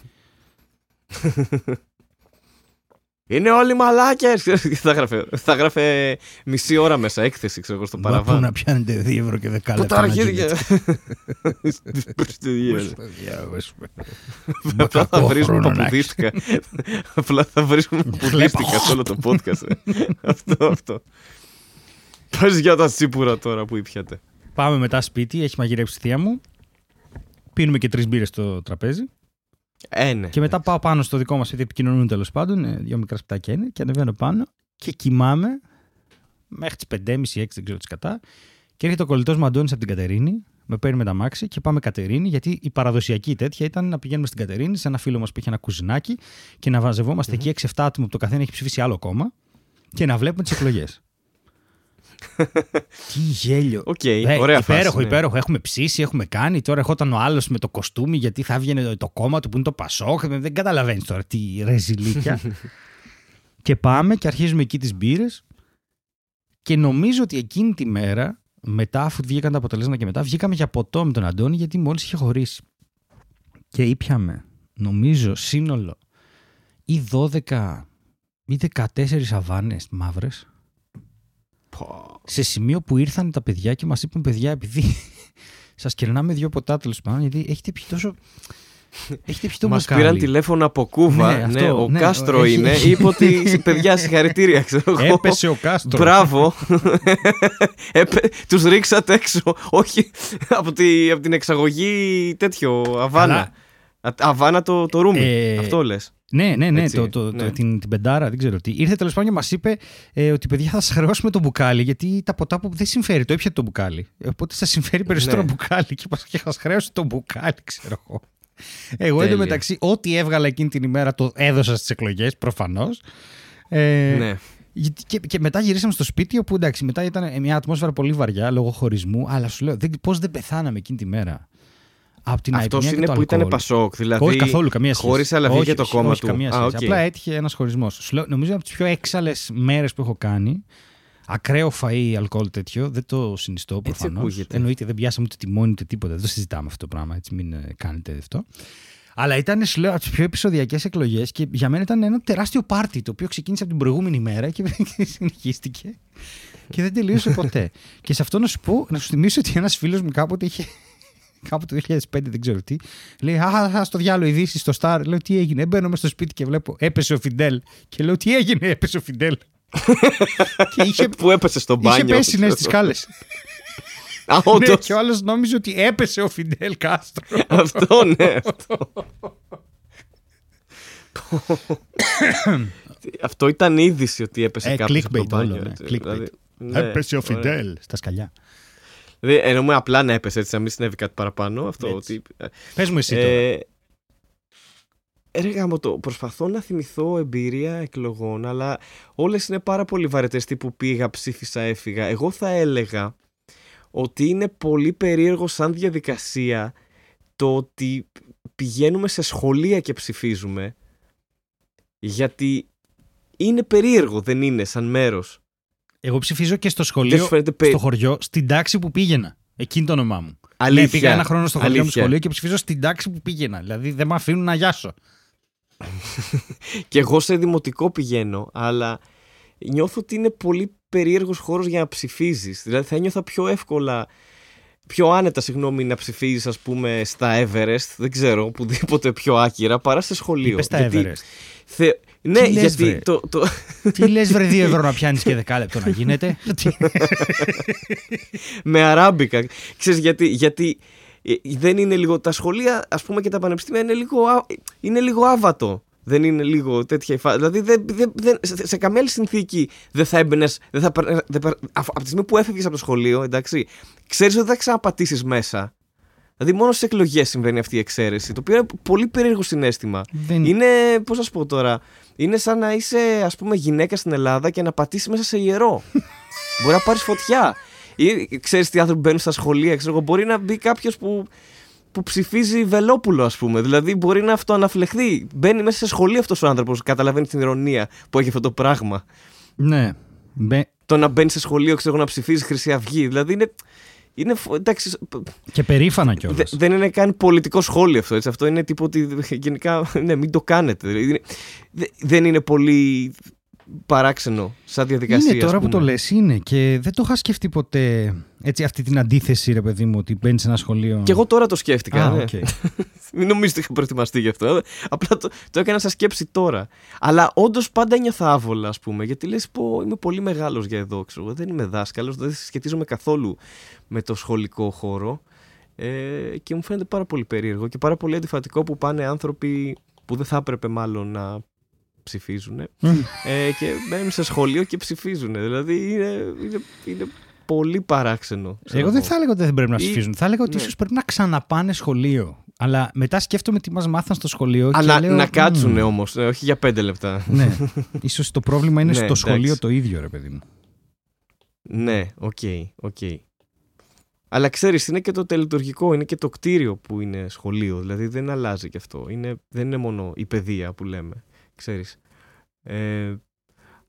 Είναι όλοι μαλάκες! *laughs* θα, γράφε, θα γράφε μισή ώρα μέσα έκθεση, ξέρω εγώ, στο Μα πού παραβάν. να πιάνετε 2 ευρώ και 10 λεπτά. Πού τα να αρχίδια; γίνετε; *laughs* Προς το διέλο. Μα *laughs* Απλά θα βρίσκουμε κακό χρόνο να παπουδίστικα. Απλά θα βρίσκουμε παπουδίστικα σε όλο το podcast. ε. Αυτό, αυτό. Πες για τα τσίπουρα τώρα που ήπιατε. Πάμε μετά σπίτι, έχει μαγειρέψει η θεία μου. Πίνουμε και τρεις μπύρες στο τραπέζι. Ε, ναι. Και μετά πάω πάνω στο δικό μας σπίτι, επικοινωνούν τέλος πάντων. ε, Δύο μικρά σπιτάκια είναι. Και ανεβαίνω πάνω και κοιμάμαι μέχρι τις 5.30-6, δεν ξέρω τι σκατά. Και έρχεται ο κολλητός μου Αντώνης από την Κατερίνη, με παίρνει με τ' αμάξι και πάμε Κατερίνη, γιατί η παραδοσιακή τέτοια ήταν να πηγαίνουμε στην Κατερίνη σε ένα φίλο μας που είχε ένα κουζινάκι και να μαζευόμαστε εκεί 6-7 άτομα που το καθένα έχει ψηφίσει άλλο κόμμα και να βλέπουμε τις εκλογές. Τι γέλιο. Οκ, Ε, ωραία φάση. υπέροχο, ναι. υπέροχο. Έχουμε ψήσει, έχουμε κάνει. Τώρα ερχόταν ο άλλος με το κοστούμι γιατί θα έβγαινε το κόμμα του που είναι το Πασόκ. Δεν καταλαβαίνεις τώρα τι ρεζιλίκια. *laughs* και πάμε και αρχίζουμε εκεί τις μπύρες. Και νομίζω ότι εκείνη τη μέρα, μετά αφού βγήκαν τα αποτελέσματα και μετά, βγήκαμε για ποτό με τον Αντώνη γιατί μόλις είχε χωρίσει. Και ήπιαμε, νομίζω, σύνολο ή 12 ή 14 αβάνες μαύρες. Πω. Σε σημείο που ήρθαν τα παιδιά και μας είπαν: Παιδιά, επειδή *laughs* σας κερνάμε δύο ποτά τέλο πάντων, γιατί έχετε πιει τόσο. Έχετε πιει το Μας μπουκάλι. πήραν τηλέφωνο από Κούβα. Ναι, Ναι, αυτό, ο ναι, Κάστρο έχει- είναι. Είπε ότι παιδιά, συγχαρητήρια, ξέρω εγώ. Έπεσε ο Κάστρο. Μπράβο. Έπε... Τους ρίξατε έξω. Όχι από, τη... από την εξαγωγή τέτοιο. Αβάνα. Καλά. Α- Αβάνα το, το ρούμι. Ε, Αυτό λες. Ναι, ναι, ναι, Έτσι, το, το, ναι. Το, την, την πεντάρα, δεν ξέρω τι. Ήρθε τέλος πάντων και μας είπε ε, ότι παιδιά θα σας χρεώσουμε το μπουκάλι, γιατί τα ποτά που δεν συμφέρει, το έπιατε το μπουκάλι. Ε, Οπότε σας συμφέρει περισσότερο Ναι. μπουκάλι και μας- και σας χρέωσε το μπουκάλι, ξέρω εγώ. Εγώ Τέλεια. εντωμεταξύ, ό,τι έβγαλα εκείνη την ημέρα το έδωσα στις εκλογές, προφανώς. Ε, Ναι. γιατί- Και, και μετά γυρίσαμε στο σπίτι, όπου εντάξει, μετά ήταν μια ατμόσφαιρα πολύ βαριά λόγω χωρισμού. Αλλά σου λέω, πώς δεν πεθάναμε εκείνη τη μέρα. Από την Αυτός αϋπνία και είναι το που ήταν αλκοόλ. Πασόκ. Δηλαδή. όχι καθόλου, καμία σχέση. χώρισε, αλλά βγήκε Όχι, το όχι, κόμμα όχι, του. Καμία Α, σχέση. οκ. Απλά έτυχε ένας χωρισμός. Νομίζω από τις πιο έξαλλες μέρες που έχω κάνει. Ακραίο φαΐ, αλκοόλ τέτοιο, δεν το συνιστώ προφανώς. ακούγεται. Εννοείται, δεν πιάσαμε ούτε τιμόνι ούτε τίποτα. Δεν το συζητάμε αυτό το πράγμα. Έτσι, μην ε, κάνετε αυτό. Αλλά ήταν, σου λέω, από τις πιο επεισοδιακές εκλογές και για μένα ήταν ένα τεράστιο πάρτι το οποίο ξεκίνησε από την προηγούμενη μέρα και *laughs* συνεχίστηκε και δεν τελείωσε ποτέ. και σε αυτό να σου πω, να σου θυμίσω ότι ένας φίλος μου κάποτε είχε. Κάπου το 2005, δεν ξέρω τι. Λέει, Α, α, στο διάλογο ειδήσει στο Star. Λέω, Τι έγινε. Μπαίνω μέσα στο σπίτι και βλέπω, έπεσε ο Φιντέλ. Και λέω, Τι έγινε, έπεσε ο Φιντέλ. *laughs* και είχε, Που έπεσε στο μπάνιο. είχε πέσει ναι στις σκάλες. Α, ναι, όντως. και ο άλλος νόμιζε ότι έπεσε ο Φιντέλ Κάστρο. Αυτό, ναι. αυτό. *laughs* Αυτό ήταν είδηση ότι έπεσε Ε, κάποιος από το clickbait μπάνιο. όλο, ναι, έτσι. clickbait. Δηλαδή, ναι, έπεσε ο ωραία. Φιντέλ στα σκαλιά. Δηλαδή, εννοούμε απλά να έπεσε έτσι, να μην συνέβη κάτι παραπάνω. Αυτό Έτσι. ότι. ε, Πες μου εσύ τώρα. Ε, ρε γάμο το, προσπαθώ να θυμηθώ εμπειρία εκλογών, αλλά όλες είναι πάρα πολύ βαρετές τύπου πήγα, ψήφισα, έφυγα. Εγώ θα έλεγα ότι είναι πολύ περίεργο σαν διαδικασία το ότι πηγαίνουμε σε σχολεία και ψηφίζουμε γιατί είναι περίεργο, δεν είναι, σαν μέρος. Εγώ ψηφίζω και στο Δεν σχολείο, σου φαίνεται στο περίεργο. χωριό, στην τάξη που πήγαινα. Εκείνη το όνομά μου. Αλήθεια. Ναι, πήγα ένα χρόνο στο χωριό μου Αλήθεια. σχολείο και ψηφίζω στην τάξη που πήγαινα. Δηλαδή δεν με αφήνουν να γιάσω. Και εγώ σε δημοτικό πηγαίνω, αλλά νιώθω ότι είναι πολύ περίεργος χώρος για να ψηφίζεις. Δηλαδή θα νιώθα πιο εύκολα, πιο άνετα, συγγνώμη, να ψηφίζεις ας πούμε στα Everest, δεν ξέρω, οπουδήποτε πιο άκυρα, παρά σε σχολείο. Είπες στα Γιατί Everest. Θε... Ναι, Τι λες, γιατί βρε; το, το... Τι λες, βρε, δύο ευρώ να πιάνεις και δεκάλεπτο να γίνεται; Τι- με αράμπικα. Ξέρεις γιατί, γιατί ε, δεν είναι λίγο, τα σχολεία ας πούμε και τα πανεπιστήμια είναι λίγο, α- είναι λίγο άβατο. Δεν είναι λίγο τέτοια η φάση. Δηλαδή δεν, δεν, δεν, σε, σε καμία άλλη συνθήκη δεν θα έμπαινες. Δεν θα, περ- δεν, περ- αφ- από τη στιγμή που έφευγες από το σχολείο, εντάξει, ξέρεις ότι δεν θα ξαναπατήσεις μέσα. Δηλαδή μόνο στις εκλογές συμβαίνει αυτή η εξαίρεση. Το οποίο είναι πολύ περίεργο συνέστημα. Δεν... Είναι, πώς να σου πω τώρα, είναι σαν να είσαι ας πούμε γυναίκα στην Ελλάδα και να πατήσεις μέσα σε ιερό. *laughs* μπορεί να πάρεις φωτιά. Ή ξέρεις τι άνθρωποι μπαίνουν στα σχολεία, ξέρω εγώ, μπορεί να μπει κάποιος που, που ψηφίζει Βελόπουλο, ας πούμε. Δηλαδή μπορεί να αυτοαναφλεχθεί. Μπαίνει μέσα σε σχολείο αυτός ο άνθρωπος, καταλαβαίνεις την ηρωνία που έχει αυτό το πράγμα. Ναι. Μπε- Το να μπαίνει σε σχολείο, ξέρω εγώ, να ψηφίζεις Χρυσή Αυγή. Δηλαδή είναι. Είναι φο- εντάξει, Και περήφανα κιόλας. Δε- δεν είναι καν πολιτικό σχόλιο αυτό. Έτσι. Αυτό είναι τύπο ότι *laughs* γενικά ναι, μην το κάνετε. Δηλαδή, είναι- δε- δεν είναι πολύ παράξενο σαν διαδικασία. Είναι τώρα ας που το πούμε. λες, είναι και δεν το είχα σκεφτεί ποτέ έτσι αυτή την αντίθεση ρε παιδί μου ότι μπαίνεις σε ένα σχολείο. Και εγώ τώρα το σκέφτηκα. Α, ναι. οκ. *laughs* Μην νομίζετε ότι είχα προετοιμαστεί γι' αυτό. ε. Απλά το, το έκανα σαν σκέψη τώρα. Αλλά όντως πάντα ένιωθα άβολα, ας πούμε. Γιατί λες, πω, είμαι πολύ μεγάλος για εδώ. Ξέρω. εγώ. Δεν είμαι δάσκαλος, δεν σχετίζομαι καθόλου με το σχολικό χώρο. Ε, και μου φαίνεται πάρα πολύ περίεργο και πάρα πολύ αντιφατικό που πάνε άνθρωποι που δεν θα έπρεπε μάλλον να ψηφίζουν ε, και μένουν σε σχολείο και ψηφίζουν. Δηλαδή είναι, είναι, είναι πολύ παράξενο. ξέρω Εγώ δεν εγώ. θα έλεγα ότι δεν πρέπει να Ή- ψηφίζουν. Θα έλεγα ότι ναι. ίσως πρέπει να ξαναπάνε σχολείο. Αλλά μετά σκέφτομαι τι μας μάθαν στο σχολείο. Αλλά και λέω, να κάτσουν «Μμμ, όμως, όχι για πέντε λεπτά. Ναι. Ίσως το πρόβλημα είναι Ναι, στο εντάξει. σχολείο το ίδιο, ρε παιδί μου. Ναι, OK, OK. Αλλά ξέρεις, είναι και το το λειτουργικό, είναι και το κτίριο που είναι σχολείο. Δηλαδή δεν αλλάζει και αυτό. Είναι, δεν είναι μόνο η παιδεία που λέμε, ξέρεις. Ε,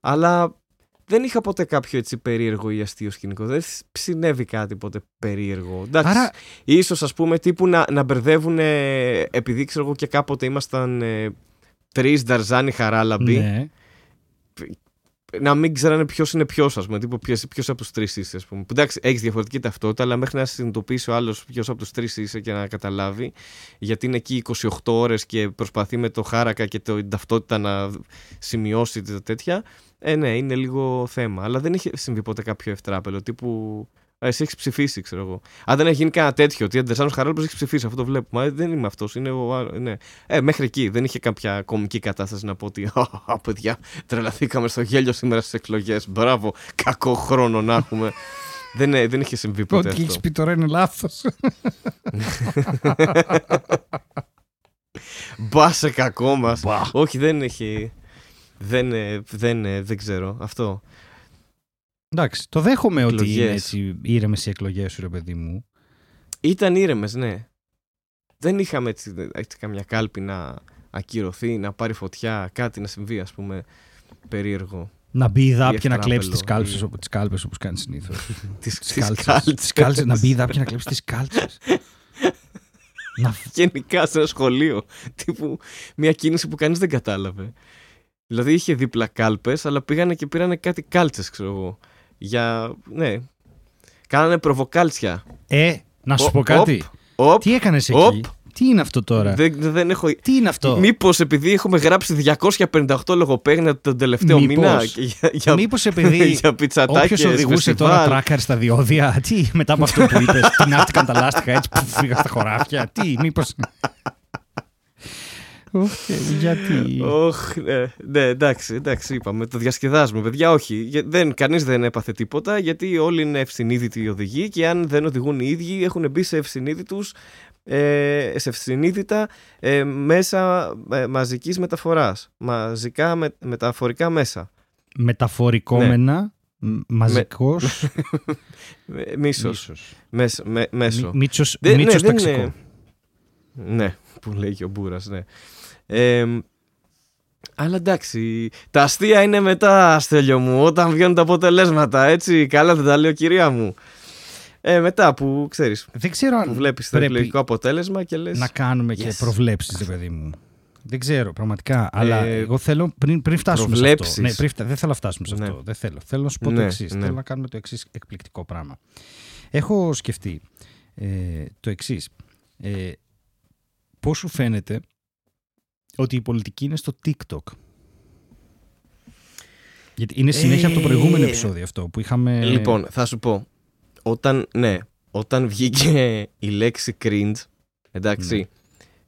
αλλά δεν είχα ποτέ κάποιο έτσι περίεργο ή αστείο σκηνικό. Δεν σ- συνέβη κάτι ποτέ περίεργο. Εντάξει, Άρα, ίσως ας πούμε τύπου να, να μπερδεύουν επειδή ξέρω εγώ και κάποτε ήμασταν ε, τρεις Νταρζάνι Χαράλαμποι ναι. Να μην ξέρανε ποιος είναι ποιος, ας πούμε. Τύπου ποιος από τους τρεις είσαι, ας πούμε. Που Εντάξει, έχεις διαφορετική ταυτότητα, αλλά μέχρι να συνειδητοποιήσει ο άλλος ποιος από τους τρεις είσαι και να καταλάβει, γιατί είναι εκεί 28 ώρες και προσπαθεί με το χάρακα και το, την ταυτότητα να σημειώσει τα τέτοια. Ε, ναι, είναι λίγο θέμα. Αλλά δεν είχε συμβεί ποτέ κάποιο ευτράπελο. Τύπου. «Α, Εσύ έχεις ψηφίσει, ξέρω εγώ. Αν δεν έχει γίνει κανένα τέτοιο, ότι Αντεσάνο Χαράλαμπο έχει ψηφίσει, αυτό το βλέπουμε. Ε, δεν είμαι αυτός. Είναι ο. άλλος, Ναι. Ε, μέχρι εκεί δεν είχε κάποια κομική κατάσταση να πω ότι. Α, παιδιά, τρελαθήκαμε στο γέλιο σήμερα στις εκλογές. Μπράβο, κακό χρόνο να έχουμε. *laughs* δεν, ε, δεν είχε συμβεί ποτέ Ό,τι έχεις αυτό. πει τώρα είναι λάθος. *laughs* Μπα σε κακό μας. Μπα. Όχι, δεν έχει. Δεν, ε, δεν, ε, δεν ξέρω. Αυτό. Εντάξει, το δέχομαι ότι Εκλογές. είναι έτσι ήρεμες οι εκλογές σου, ρε παιδί μου. Ήταν ήρεμες, ναι. Δεν είχαμε έτσι, έτσι καμιά κάλπη να ακυρωθεί, να πάρει φωτιά, κάτι να συμβεί, ας πούμε, περίεργο. Να μπει η ΔΑΠ Ή και να κλέψει τις ευτράπελο, κάλψες ή- τις κάλπες όπως κάνει συνήθως. *laughs* Τις, Τις τις κάλτσες. κάλτσες. Τις κάλτσες, Να μπει η ΔΑΠ και να κλέψει τις κάλτσε. να... Γενικά σε ένα σχολείο. Τύπου μια κίνηση που κανείς δεν κατάλαβε. Δηλαδή είχε δίπλα κάλπες, αλλά πήγανε και πήρανε κάτι κάλτσες, ξέρω εγώ. Για. Ναι. Κάνανε προβοκάλτσια. Ε, να σου Οπ, πω κάτι. Οπ, Τι έκανες εκεί; Οπ. Τι είναι αυτό τώρα; δεν, δεν έχω. Τι είναι αυτό; Μήπως επειδή έχουμε γράψει 258 λογοπαίγνια τον τελευταίο Μήπως. μήνα και για, για, Μήπως *laughs* επειδή για πιτσατάκια. Όποιος οδηγούσε τώρα τράκαρ στα διόδια, τι μετά από αυτό που είπες, *laughs* τεινάχτηκαν τα λάστιχα έτσι *laughs* που φύγα στα χωράφια. Τι, μήπω. Γιατί; Όχ, ναι, ναι, εντάξει, εντάξει, είπαμε. Το διασκεδάζουμε, παιδιά. Όχι, για- δεν, κανείς δεν έπαθε τίποτα γιατί όλοι είναι ευσυνείδητοι οι οδηγοί και αν δεν οδηγούν οι ίδιοι έχουν μπει σε ευσυνείδητους ε, σε ευσυνείδητα ε, μέσα ε, μαζικής μεταφοράς. Μαζικά με, μεταφορικά μέσα. Μεταφορικόμενα, μαζικός. *laughs* Ε, Μίσος. Μέσο. Μες, μέσο. Μίτσος Δεν- ναι, Μίτσος δεν ταξικό. είναι- Ναι, που λέει και ο Μπούρας, ναι. Ε, αλλά εντάξει, τα αστεία είναι μετά, Στέλιο μου, όταν βγαίνουν τα αποτελέσματα, έτσι, καλά δεν τα λέω κυρία μου. Ε, μετά που, ξέρεις, Δεν ξέρω που αν βλέπεις το πρέπει εκλογικό αποτέλεσμα και λες... να κάνουμε και Yes. προβλέψεις, ρε παιδί μου. Δεν ξέρω, πραγματικά. Αλλά Ε, εγώ θέλω πριν, πριν φτάσουμε σε προβλέψεις. αυτό. Ναι, πριν, φτα- δεν θέλω να φτάσουμε σε Ναι. αυτό. Δεν θέλω. Θέλω να σου πω το Ναι, εξής. ναι. Θέλω να κάνουμε το εξής εκπληκτικό πράγμα. Έχω σκεφτεί ε, το εξής. Ε, Πώς σου φαίνεται ότι η πολιτική είναι στο TikTok. Γιατί είναι συνέχεια από το προηγούμενο Ε, επεισόδιο αυτό που είχαμε. Λοιπόν, θα σου πω, όταν, ναι, όταν βγήκε η λέξη cringe, εντάξει,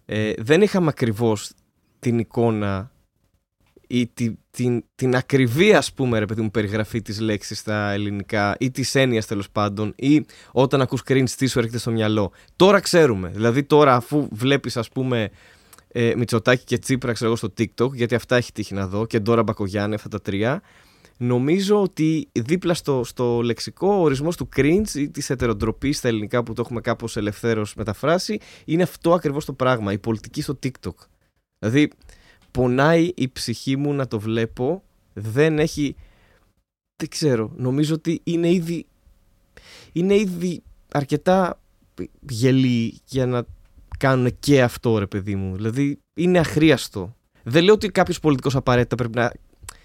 ε, δεν είχαμε ακριβώς την εικόνα ή τη- την, την ακριβή ας πούμε ρε παιδί μου περιγραφή της λέξης στα ελληνικά ή της έννοιας τέλος πάντων ή όταν ακούς cringe τι σου έρχεται στο μυαλό. Τώρα ξέρουμε, δηλαδή τώρα αφού βλέπεις ας πούμε ε, Μητσοτάκη και Τσίπρα ξέρω εγώ στο TikTok γιατί αυτά έχει τύχει να δω και Ντόρα Μπακογιάννη αυτά τα τρία Νομίζω ότι δίπλα στο, στο λεξικό ο ορισμός του cringe ή της ετεροτροπής στα ελληνικά που το έχουμε κάπως ελευθέρως μεταφράσει είναι αυτό ακριβώς το πράγμα, η πολιτική στο TikTok. Δηλαδή πονάει η ψυχή μου να το βλέπω, δεν έχει, δεν ξέρω, νομίζω ότι είναι ήδη, είναι ήδη αρκετά γελοί για να κάνουν και αυτό ρε παιδί μου. Δηλαδή είναι αχρίαστο. Δεν λέω ότι κάποιος πολιτικός απαραίτητα πρέπει να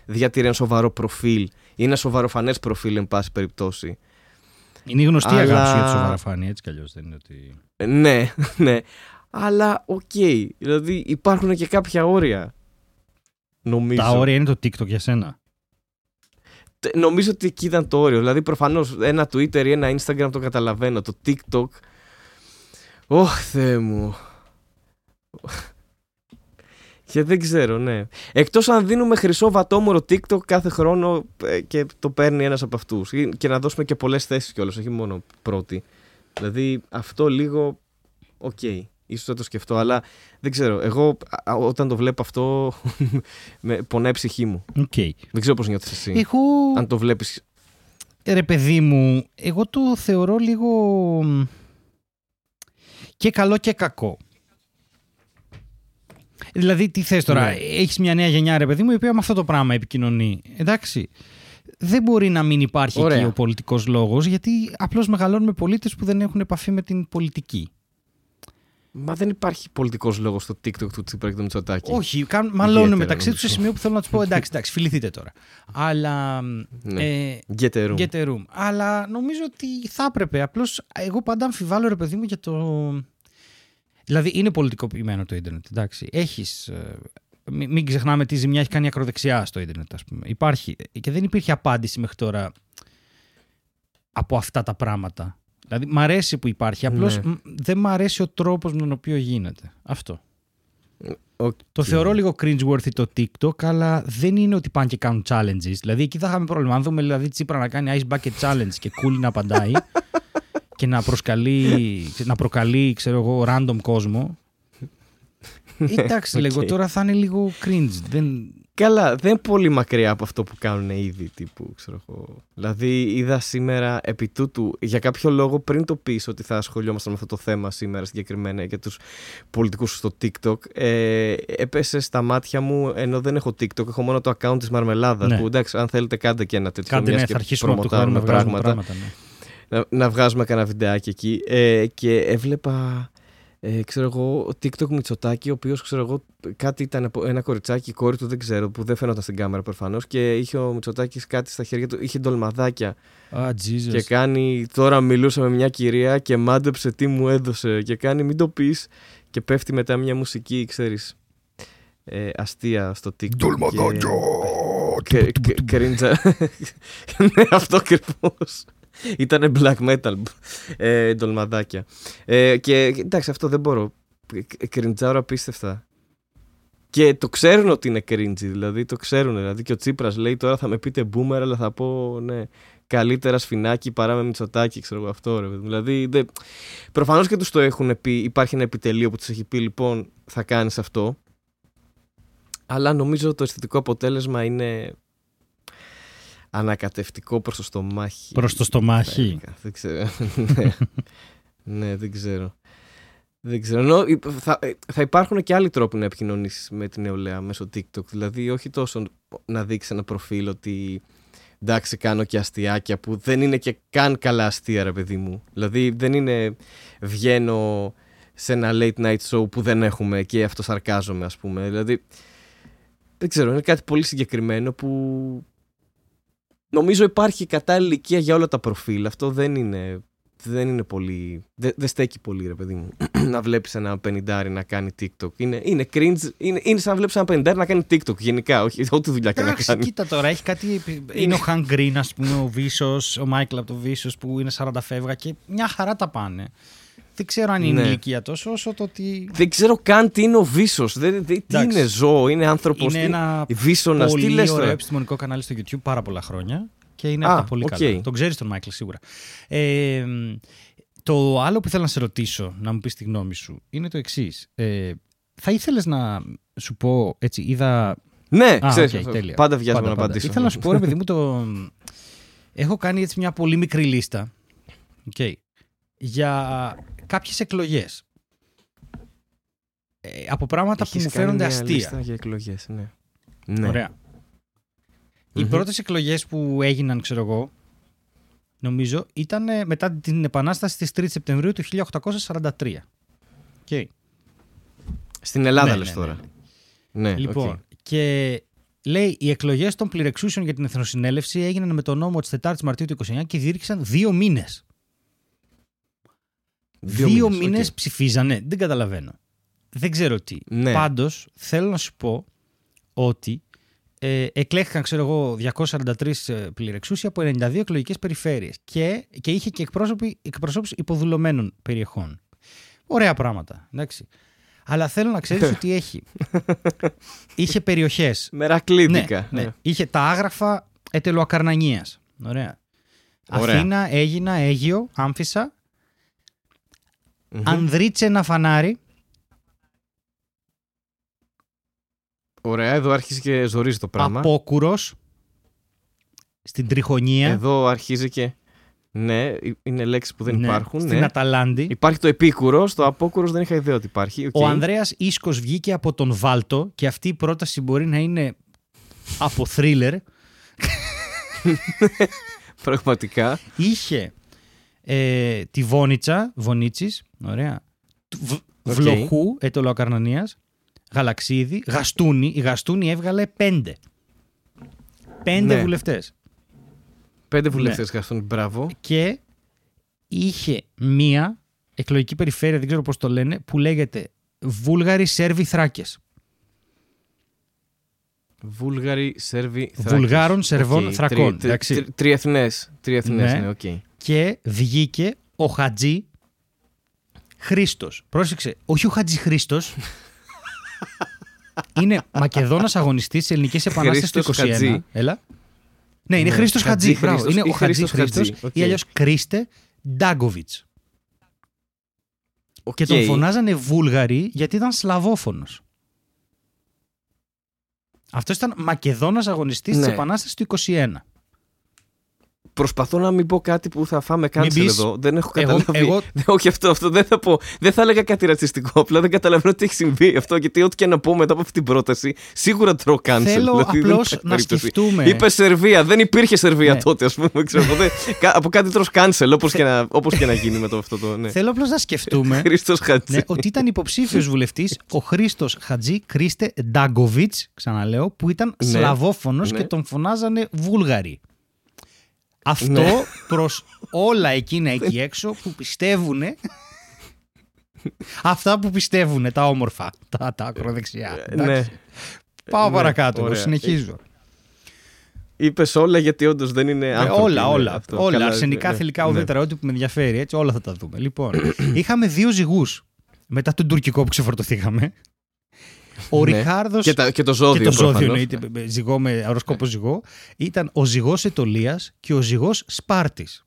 διατηρεί ένα σοβαρό προφίλ ή ένα σοβαροφανές προφίλ, εν πάση περιπτώσει. Είναι η γνωστή Αλλά- αγάπη σου για τη σοβαροφάνεια, έτσι κι αλλιώς δεν είναι ότι. Ε, Ναι, *laughs* ναι. Αλλά οκ. Δηλαδή υπάρχουν και κάποια όρια. Νομίζω. Τα όρια είναι το TikTok για σένα. Τε- Νομίζω ότι εκεί ήταν το όριο. Δηλαδή, προφανώς ένα Twitter ή ένα Instagram το καταλαβαίνω. Το TikTok. Ωχ, Θεέ μου. Και δεν ξέρω, ναι. Εκτός αν δίνουμε χρυσό βατόμουρο TikTok κάθε χρόνο ε, και το παίρνει ένας από αυτούς. Ή- Και να δώσουμε και πολλές θέσεις κιόλας, όχι μόνο πρώτη. Δηλαδή αυτό λίγο, οκ, ίσως θα το σκεφτώ, αλλά δεν ξέρω. Εγώ α, όταν το βλέπω αυτό, *laughs* με πονάει η ψυχή μου. Οκ. Δεν ξέρω πώς νιώθεις εσύ. Εγώ, Αν το βλέπεις ρε παιδί μου, εγώ το θεωρώ λίγο μ, και καλό και κακό. Δηλαδή, τι θες τώρα, Ναι. έχεις μια νέα γενιά, ρε παιδί μου, η οποία με αυτό το πράγμα επικοινωνεί. Εντάξει. Δεν μπορεί να μην υπάρχει Ωραία. εκεί ο πολιτικός λόγος, γιατί απλώς μεγαλώνουμε πολίτες που δεν έχουν επαφή με την πολιτική. Μα δεν υπάρχει πολιτικός λόγος στο TikTok του Τσίπρα και του Μητσοτάκη. Όχι, καν, μαλώνουν Ιδιαίτερα, μεταξύ τους σε νομίζω. σημείο που θέλω να τους πω εντάξει, εντάξει, φιληθείτε τώρα. Αλλά. Ναι. Ε, Get a room. get a room. Αλλά νομίζω ότι θα έπρεπε. Απλώς εγώ πάντα αμφιβάλλω, ρε παιδί μου, για το. Δηλαδή είναι πολιτικοποιημένο το ίντερνετ. Εντάξει. Έχεις, ε, μην, μην ξεχνάμε τι ζημιά έχει κάνει η ακροδεξιά στο ίντερνετ, ας πούμε. Υπάρχει. Και δεν υπήρχε απάντηση μέχρι τώρα από αυτά τα πράγματα. Δηλαδή, μ' αρέσει που υπάρχει. Απλώς Ναι. δεν μ' αρέσει ο τρόπος με τον οποίο γίνεται. Αυτό. Οκ. Το θεωρώ λίγο cringe-worthy το TikTok, αλλά δεν είναι ότι πάνε και κάνουν challenges. Δηλαδή εκεί θα είχαμε πρόβλημα. Αν δούμε δηλαδή Τσίπρα να κάνει ice bucket challenge και cool να απαντάει *laughs* και να, προσκαλεί, να προκαλεί, ξέρω εγώ, random κόσμο. *laughs* Εντάξει, Οκ. λέω τώρα θα είναι λίγο cringe. Δεν... Καλά, δεν είναι πολύ μακριά από αυτό που κάνουν ήδη τύπου, ξέρω εγώ. Δηλαδή, είδα σήμερα επί τούτου, για κάποιο λόγο πριν το πεις ότι θα ασχολιόμασταν με αυτό το θέμα σήμερα συγκεκριμένα για τους πολιτικούς στο TikTok, ε, έπεσε στα μάτια μου, ενώ δεν έχω TikTok, έχω μόνο το account της Μαρμελάδας, Ναι. που εντάξει, αν θέλετε κάντε και ένα τέτοιο, Κάντε μιας ναι, και θα αρχίσουμε από το χρόνο προμοτάρουμε να βγάζουμε πράγματα. πράγματα. ναι. να, να βγάζουμε κανένα βιντεάκι εκεί. Ε, και έβλεπα, ε, ξέρω εγώ, TikTok Μητσοτάκη, ο οποίο ξέρω εγώ, κάτι ήταν από ένα κοριτσάκι, η κόρη του δεν ξέρω, που δεν φαίνονταν στην κάμερα προφανώ. Και είχε ο Μητσοτάκη κάτι στα χέρια του, είχε ντολμαδάκια. Α, Jesus. Και κάνει, τώρα μιλούσα με μια κυρία και μάντεψε τι μου έδωσε. Και κάνει, μην το πει. Και πέφτει μετά μια μουσική, ξέρει. Ε, αστεία στο TikTok. Ντολμαδάκια. Και, και, κρίντζα. ναι, αυτό ακριβώ. Ήτανε black metal. Ε, ντολμαδάκια. Ε, και εντάξει, αυτό δεν μπορώ. Ε, Κριντζάω απίστευτα. Και το ξέρουν ότι είναι cringy, δηλαδή το ξέρουν. Δηλαδή και ο Τσίπρας λέει τώρα θα με πείτε boomer, αλλά θα πω ναι, καλύτερα σφινάκι παρά με μυτσοτάκι, ξέρω εγώ αυτό. Ρε. παιδί μου. Δηλαδή δεν... προφανώς και τους το έχουν πει, υπάρχει ένα επιτελείο που τους έχει πει λοιπόν θα κάνεις αυτό. Αλλά νομίζω το αισθητικό αποτέλεσμα είναι ανακατευτικό προς το στομάχι. Προς το στομάχι. θα έλεγα. Δεν ξέρω. ναι. ναι, δεν ξέρω. Δεν ξέρω. Ενώ υ- θα, ε, θα υπάρχουν και άλλοι τρόποι να επικοινωνήσεις με την νεολαία μέσω TikTok. Δηλαδή, όχι τόσο να δείξεις ένα προφίλ ότι εντάξει, κάνω και αστιάκια που δεν είναι και καν καλά αστεία, ρε παιδί μου. Δηλαδή, δεν είναι βγαίνω σε ένα late night show που δεν έχουμε και αυτό σαρκάζομαι, ας πούμε. Δηλαδή, δεν ξέρω, είναι κάτι πολύ συγκεκριμένο που νομίζω υπάρχει κατάλληλη ηλικία για όλα τα προφίλ. Αυτό δεν είναι, δεν είναι πολύ. Δεν, δεν στέκει πολύ, ρε παιδί μου. *clears throat* να βλέπεις ένα πενιντάρι να κάνει TikTok. Είναι, είναι cringe. Είναι, είναι σαν να βλέπεις ένα πενιντάρι να κάνει TikTok γενικά. Όχι, *laughs* ό,τι δουλειά και να Εντάξει, κάνει. κοίτα τώρα, έχει κάτι. επι- Είναι ο Χαν Γκριν, ας πούμε, ο Βίσο, ο Μάικλ από το Βίσο που είναι 40 φεύγα και μια χαρά τα πάνε. Δεν ξέρω αν είναι Ναι. ηλικία τόσο, όσο το ότι. Δεν ξέρω καν τι είναι ο Vsauce. Τι Εντάξει. είναι ζώο, είναι άνθρωπος. Είναι ένα βίσονας, τι πολύ λες ωραίο τώρα; επιστημονικό κανάλι στο YouTube πάρα πολλά χρόνια και είναι Α, από τα πολύ οκ. καλά. Τον ξέρεις τον Μάικλ σίγουρα. Ε, το άλλο που θέλω να σε ρωτήσω, να μου πεις τη γνώμη σου, είναι το εξής. Ε, θα ήθελες να σου πω έτσι, είδα. Ναι, Α, ξέρεις, οκ, αυτό. τέλεια. πάντα βιάζομαι Πάντα, να πάντα. απαντήσω. Ήθελα να σου πω, ρε παιδί μου, το. Έχω κάνει έτσι μια πολύ μικρή λίστα. οκ, για κάποιες εκλογές. Ε, από πράγματα που Έχεις μου κάνει φαίνονται μια αστεία. λίστα για εκλογές, ναι. ναι. Ωραία. Οι Μμμ. πρώτες εκλογές που έγιναν, ξέρω εγώ, νομίζω, ήταν ε, μετά την Επανάσταση της 3 Σεπτεμβρίου του 1843. Okay. Στην Ελλάδα Ναι, λες ναι, τώρα. ναι, Ναι, Λοιπόν, οκ. και λέει οι εκλογές των πληρεξουσίων για την Εθνοσυνέλευση έγιναν με τον νόμο της 4ης Μαρτίου του 29 και διήρκησαν δύο μήνες. Δύο, δύο μήνες οκ. ψηφίζανε. Δεν καταλαβαίνω. Δεν ξέρω τι. Ναι. Πάντως θέλω να σου πω ότι ε, εκλέχθηκαν, ξέρω εγώ, 243 ε, πληρεξούσιοι από 92 εκλογικές περιφέρειες και, και είχε και εκπρόσωποι, εκπροσώπους υποδουλωμένων περιοχών. Ωραία πράγματα. Εντάξει. Αλλά θέλω να ξέρεις *laughs* ότι έχει. είχε περιοχές. Μερακλίδικα. Ναι, ναι. Είχε τα άγραφα ετελοακαρνανίας. Ωραία. Ωραία. Αθήνα, Έγινα, Αίγιο, Άμφισα, Μμμ. Ανδρίτσε ένα φανάρι. Ωραία, εδώ άρχισε και ζορίζει το πράγμα. Απόκουρος στην Τριχονία. Εδώ αρχίζει και. Ναι, είναι λέξεις που δεν ναι, υπάρχουν. Στην Ναι. Αταλάντη. Υπάρχει το επίκουρο, το Απόκουρος δεν είχα ιδέα ότι υπάρχει. οκ. Ο Ανδρέας Ίσκος βγήκε από τον Βάλτο και αυτή η πρόταση μπορεί να είναι από θρίλερ. *laughs* Πραγματικά. Είχε ε, τη Βόνιτσα, Βονίτσης, ωραία, του Β- Οκ. Βλοχού, Αιτωλοακαρνανίας, Γαλαξίδι, Γαστούνη. Η Γαστούνη έβγαλε πέντε. Πέντε Ναι. βουλευτές. Πέντε βουλευτές Γαστούνη, μπράβο. και είχε μία εκλογική περιφέρεια, δεν ξέρω πώς το λένε, που λέγεται Βούλγαροι Σέρβοι Θράκες. Βούλγαροι, Σέρβοι, Θράκες. Βουλγάρων, Σερβών, Οκ, Θρακών, τρι- εντάξει. τρι- Τριεθνές. Τριεθνές, Ναι. ναι, οκ. Και βγήκε ο Χατζή Χρήστος. Πρόσεξε, όχι ο Χατζή Χρήστος. είναι Μακεδόνας αγωνιστής της Ελληνικής Επανάστασης του 21. Χρήστος Χατζή. Έλα. Ναι, είναι Ναι, Χρήστος Χατζή Χατζή. μπράβο. Χρήστος Είναι ή ο Χατζή Χρήστος Χρήστος Χατζή, οκ. ή αλλιώς Κρίστε Ντάγκοβιτς. Και τον Οκ. φωνάζανε Βούλγαρη γιατί ήταν Σλαβόφωνος. Αυτός ήταν Μακεδόνας αγωνιστής της Ναι. Επανάστασης του 21. Προσπαθώ να μην πω κάτι που θα φάμε cancel πεις, εδώ. Δεν έχω εγώ- καταλάβει. εγώ- Ναι, *laughs* όχι αυτό, αυτό δεν θα πω. Δεν θα έλεγα κάτι ρατσιστικό. Απλά δεν καταλαβαίνω τι έχει συμβεί αυτό. Γιατί ό,τι και να πω μετά από αυτή την πρόταση, σίγουρα τρώω cancel. Θέλω δηλαδή, δεν απλώς υπάρχει να περίπτωση. σκεφτούμε. Είπε Σερβία. Δεν υπήρχε Σερβία Ναι. τότε, ας πούμε. Ξέρω, εγώ. Δεν- *laughs* κα- από κάτι τρως cancel, όπως και, να- όπως και να γίνει με το αυτό το. Ναι. Θέλω απλώς να σκεφτούμε *laughs* Χρήστος Χατζή. ναι, ότι ήταν υποψήφιος βουλευτής ο Χρήστος Χατζή Κρίστε Ντάγκοβιτ, ξαναλέω, που ήταν Ναι. Σλαβόφωνος Ναι. και τον φωνάζανε Βούλγαροι. Αυτό Ναι. προς όλα εκείνα εκεί έξω που πιστεύουν. Αυτά που πιστεύουν, τα όμορφα, τα, τα ακροδεξιά. ναι. Εντάξει. Πάω Ναι, παρακάτω, εγώ ωραία. συνεχίζω. Είπες όλα γιατί όντως δεν είναι Ε, άνθρωποι. όλα, ναι, όλα. αυτό. όλα. Καλά, αρσενικά, ναι, θηλυκά, ναι. ουδέτερα, ό,τι που με ενδιαφέρει. Έτσι, όλα θα τα δούμε. Λοιπόν, είχαμε δύο ζυγούς μετά τον τουρκικό που ξεφορτωθήκαμε. Ο Ναι. Ριχάρδο. Και, τα- και το ζώδιο. Και το ζώδιο προφανώς. εννοείται, με- με ζυγό με οροσκόπο ζυγό. Ήταν ο ζυγός Ετωλίας και ο ζυγός Σπάρτης.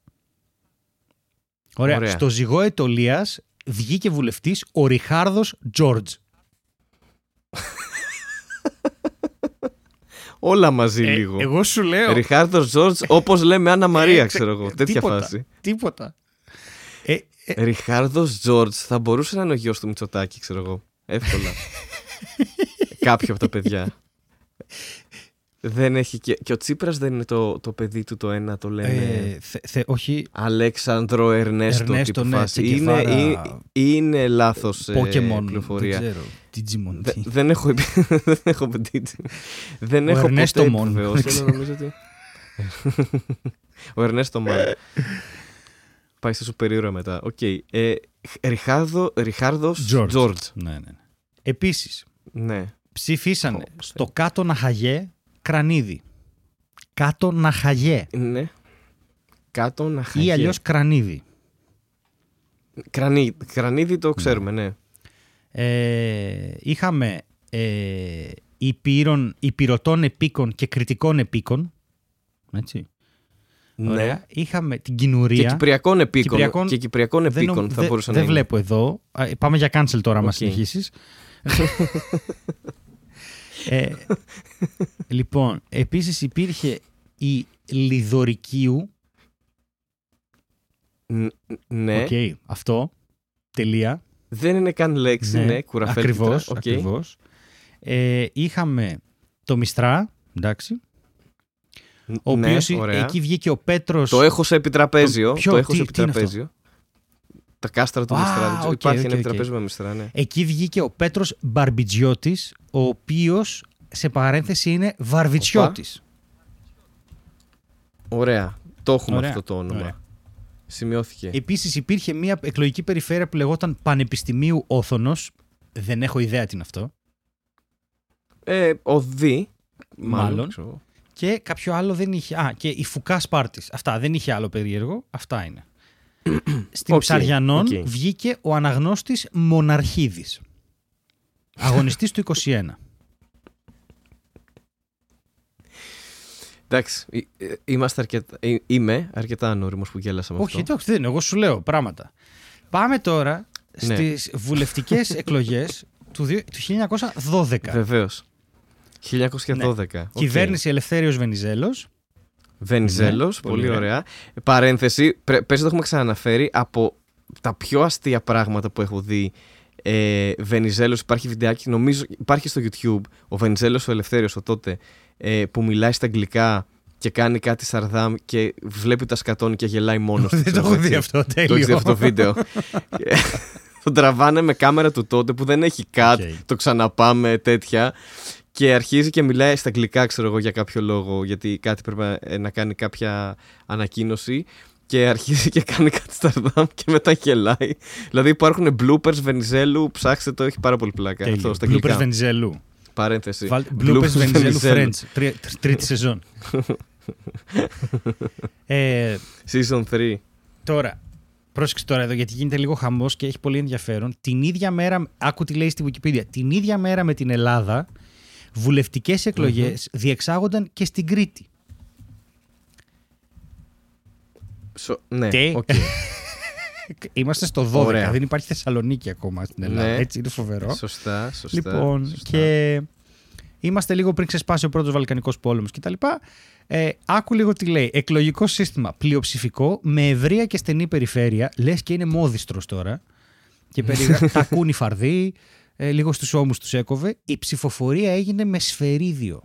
Ωραία. Ωραία. Στο ζυγό Ετωλίας βγήκε βουλευτής ο Ριχάρδο Τζόρτζ. *laughs* Όλα μαζί λίγο. Ε, εγώ σου λέω. Ριχάρδο Τζόρτζ, όπως λέμε Άννα Μαρία, Ε, ξέρω εγώ. Τέτοια τίποτα, φάση. Τίποτα. Ε, ε, Ριχάρδο Τζόρτζ θα μπορούσε να είναι ο γιος του Μητσοτάκη, ξέρω εγώ. Εύκολα. *laughs* Κάποιο από τα παιδιά. Δεν έχει και, και ο Τσίπρας δεν είναι το, το παιδί του το ένα, το λένε ε, θε- θε- όχι, Αλέξανδρο Ερνέστο, Ερνέστο, τύπου ναι, φάση. Che Είναι, Guevara, ή- είναι λάθος ε, Pokemon. πληροφορία. Δεν ξέρω. Digimon. Δε- τι. δεν έχω επι- *laughs* δεν έχω πετύχει. Δεν Ο έχω Ερνέστο ποτέ Μον. επιβεβαιώσει, Δεν αλλά νομίζω ότι... *laughs* Ο Ερνέστο Μον. Πάει σε σούπερ ήρωα μετά. Οκ. Ε, Ριχάρδο, Ριχάρδος George. Τζόρτζ. Ναι, ναι. ναι. Επίσης, Ναι. ψηφίσανε Ω, στο κάτω Ναχαγέ κρανίδι. Κάτω Ναχαγέ Ναι. Κάτω να ή χαγέ. αλλιώς κρανίδι. Κρανί, κρανίδι το ξέρουμε, ναι. Ε, είχαμε ε, υπήρων, υπηρωτών επίκων και κριτικών επίκων. Έτσι. Ωραία. ναι. Είχαμε την Και κοινουρία. κυπριακών επίκων. Κυπριακών- Και κυπριακών Δεν επίκων νομ- θα δεν- μπορούσε να Δεν είναι. βλέπω εδώ. Α, Πάμε για cancel τώρα, άμα Οκ. συνεχίσεις. Ε, λοιπόν, επίσης υπήρχε η Λιδωρικίου. Ν- Ναι. Οκ, αυτό. Τελεία. Δεν είναι καν λέξη, ναι, κουραφέλκυθρα. Ακριβώς, Οκ. ακριβώς. Ε, είχαμε το Μιστρά, εντάξει. Ο Ναι, οποίος ωραία. εκεί βγήκε ο Πέτρος. Το έχω σε επιτραπέζιο. Το- ποιο, το έχω τι- σε τι είναι αυτό; επιτραπέζιο. Τα κάστρα του Α, Μιστρά. δεν ξέρω. οκ, Υπάρχει οκ, ένα οκ. επιτραπέζιο με Μιστρά, ναι. Εκεί βγήκε ο Πέτρος Μπαρμπιτζιώτης, ο οποίος σε παρένθεση είναι Βαρβιτσιώτης. Ωραία. Το έχουμε Ωραία. αυτό το όνομα. Ωραία. Σημειώθηκε. Επίσης υπήρχε μια εκλογική περιφέρεια που λεγόταν Πανεπιστημίου Όθωνος. Δεν έχω ιδέα τι είναι αυτό. Ε, ο Δη. Μάλλον. Μάλλον. ξέρω εγώ. Και κάποιο άλλο δεν είχε. Α, και η Φουκά Σπάρτης. Αυτά δεν είχε άλλο περίεργο. Αυτά είναι. Στην Οκ, Ψαριανών οκ. βγήκε ο αναγνώστης Μοναρχίδης. Αγωνιστής του 21. Εντάξει. ε, ε, Είμαστε αρκετά, ε, είμαι αρκετά ανώριμος που γέλασα με Όχι, αυτό. εντάξει, δεν είναι. Εγώ σου λέω πράγματα. Πάμε τώρα Ναι. στις βουλευτικές *laughs* εκλογές του, δύο- του 1912. Βεβαίως. 1912. Οκ. Κυβέρνηση Ελευθέριος Βενιζέλος. Βενιζέλος, Ναι, πολύ πολύ ωραία. ωραία. Παρένθεση, πρέ- πες να το έχουμε ξαναναφέρει από τα πιο αστεία πράγματα που έχω δει. Ε, Βενιζέλος υπάρχει βιντεάκι, νομίζω υπάρχει στο YouTube. Ο Βενιζέλος ο Ελευθέριος ο τότε ε, που μιλάει στα αγγλικά και κάνει κάτι σαρδάμ και βλέπει τα σκατώνει και γελάει μόνος του. Δεν το ξέρω, έχω έτσι. δει αυτό. Το έχεις δει Τέλειο. αυτό το βίντεο; Και *laughs* Τον τραβάνε με κάμερα του τότε που δεν έχει cut, OK. το ξαναπάμε τέτοια. Και αρχίζει και μιλάει στα αγγλικά, ξέρω εγώ, για κάποιο λόγο, γιατί κάτι πρέπει να, ε, να κάνει κάποια ανακοίνωση. Και αρχίζει και κάνει κάτι σαρδάμ και μετά γελάει. Δηλαδή υπάρχουν bloopers Βενιζέλου, ψάξτε το, έχει πάρα πολύ πλάκα. Τέλειο. Αυτό στα Bloopers αγγλικά. Βενιζέλου. Παρένθεση. Βάλ- Bloopers Βενιζέλου Friends. Τρία- τρ- Τρίτη σεζόν. ε, Season 3. Τώρα, πρόσεξε τώρα εδώ γιατί γίνεται λίγο χαμός και έχει πολύ ενδιαφέρον. Την ίδια μέρα, άκου τι λέει στη Wikipedia, την ίδια μέρα με την Ελλάδα, βουλευτικές εκλογές διεξάγονταν και στην Κρήτη. Σο- ναι, Τι; οκ. *laughs* Είμαστε στο 12, Ωραία. δεν υπάρχει Θεσσαλονίκη ακόμα στην Ελλάδα. Ναι. Έτσι είναι φοβερό. Σωστά, σωστά. Λοιπόν, σωστά. και είμαστε λίγο πριν ξεσπάσει ο πρώτος Βαλκανικός πόλεμος κτλ. Ε, άκου λίγο τι λέει. Εκλογικό σύστημα πλειοψηφικό με ευρεία και στενή περιφέρεια. Λες και είναι μόδιστρος τώρα. Και περιγρα... *laughs* τα ακούνε φαρδί. Ε, λίγο στους ώμους τους έκοβε. Η ψηφοφορία έγινε με σφαιρίδιο.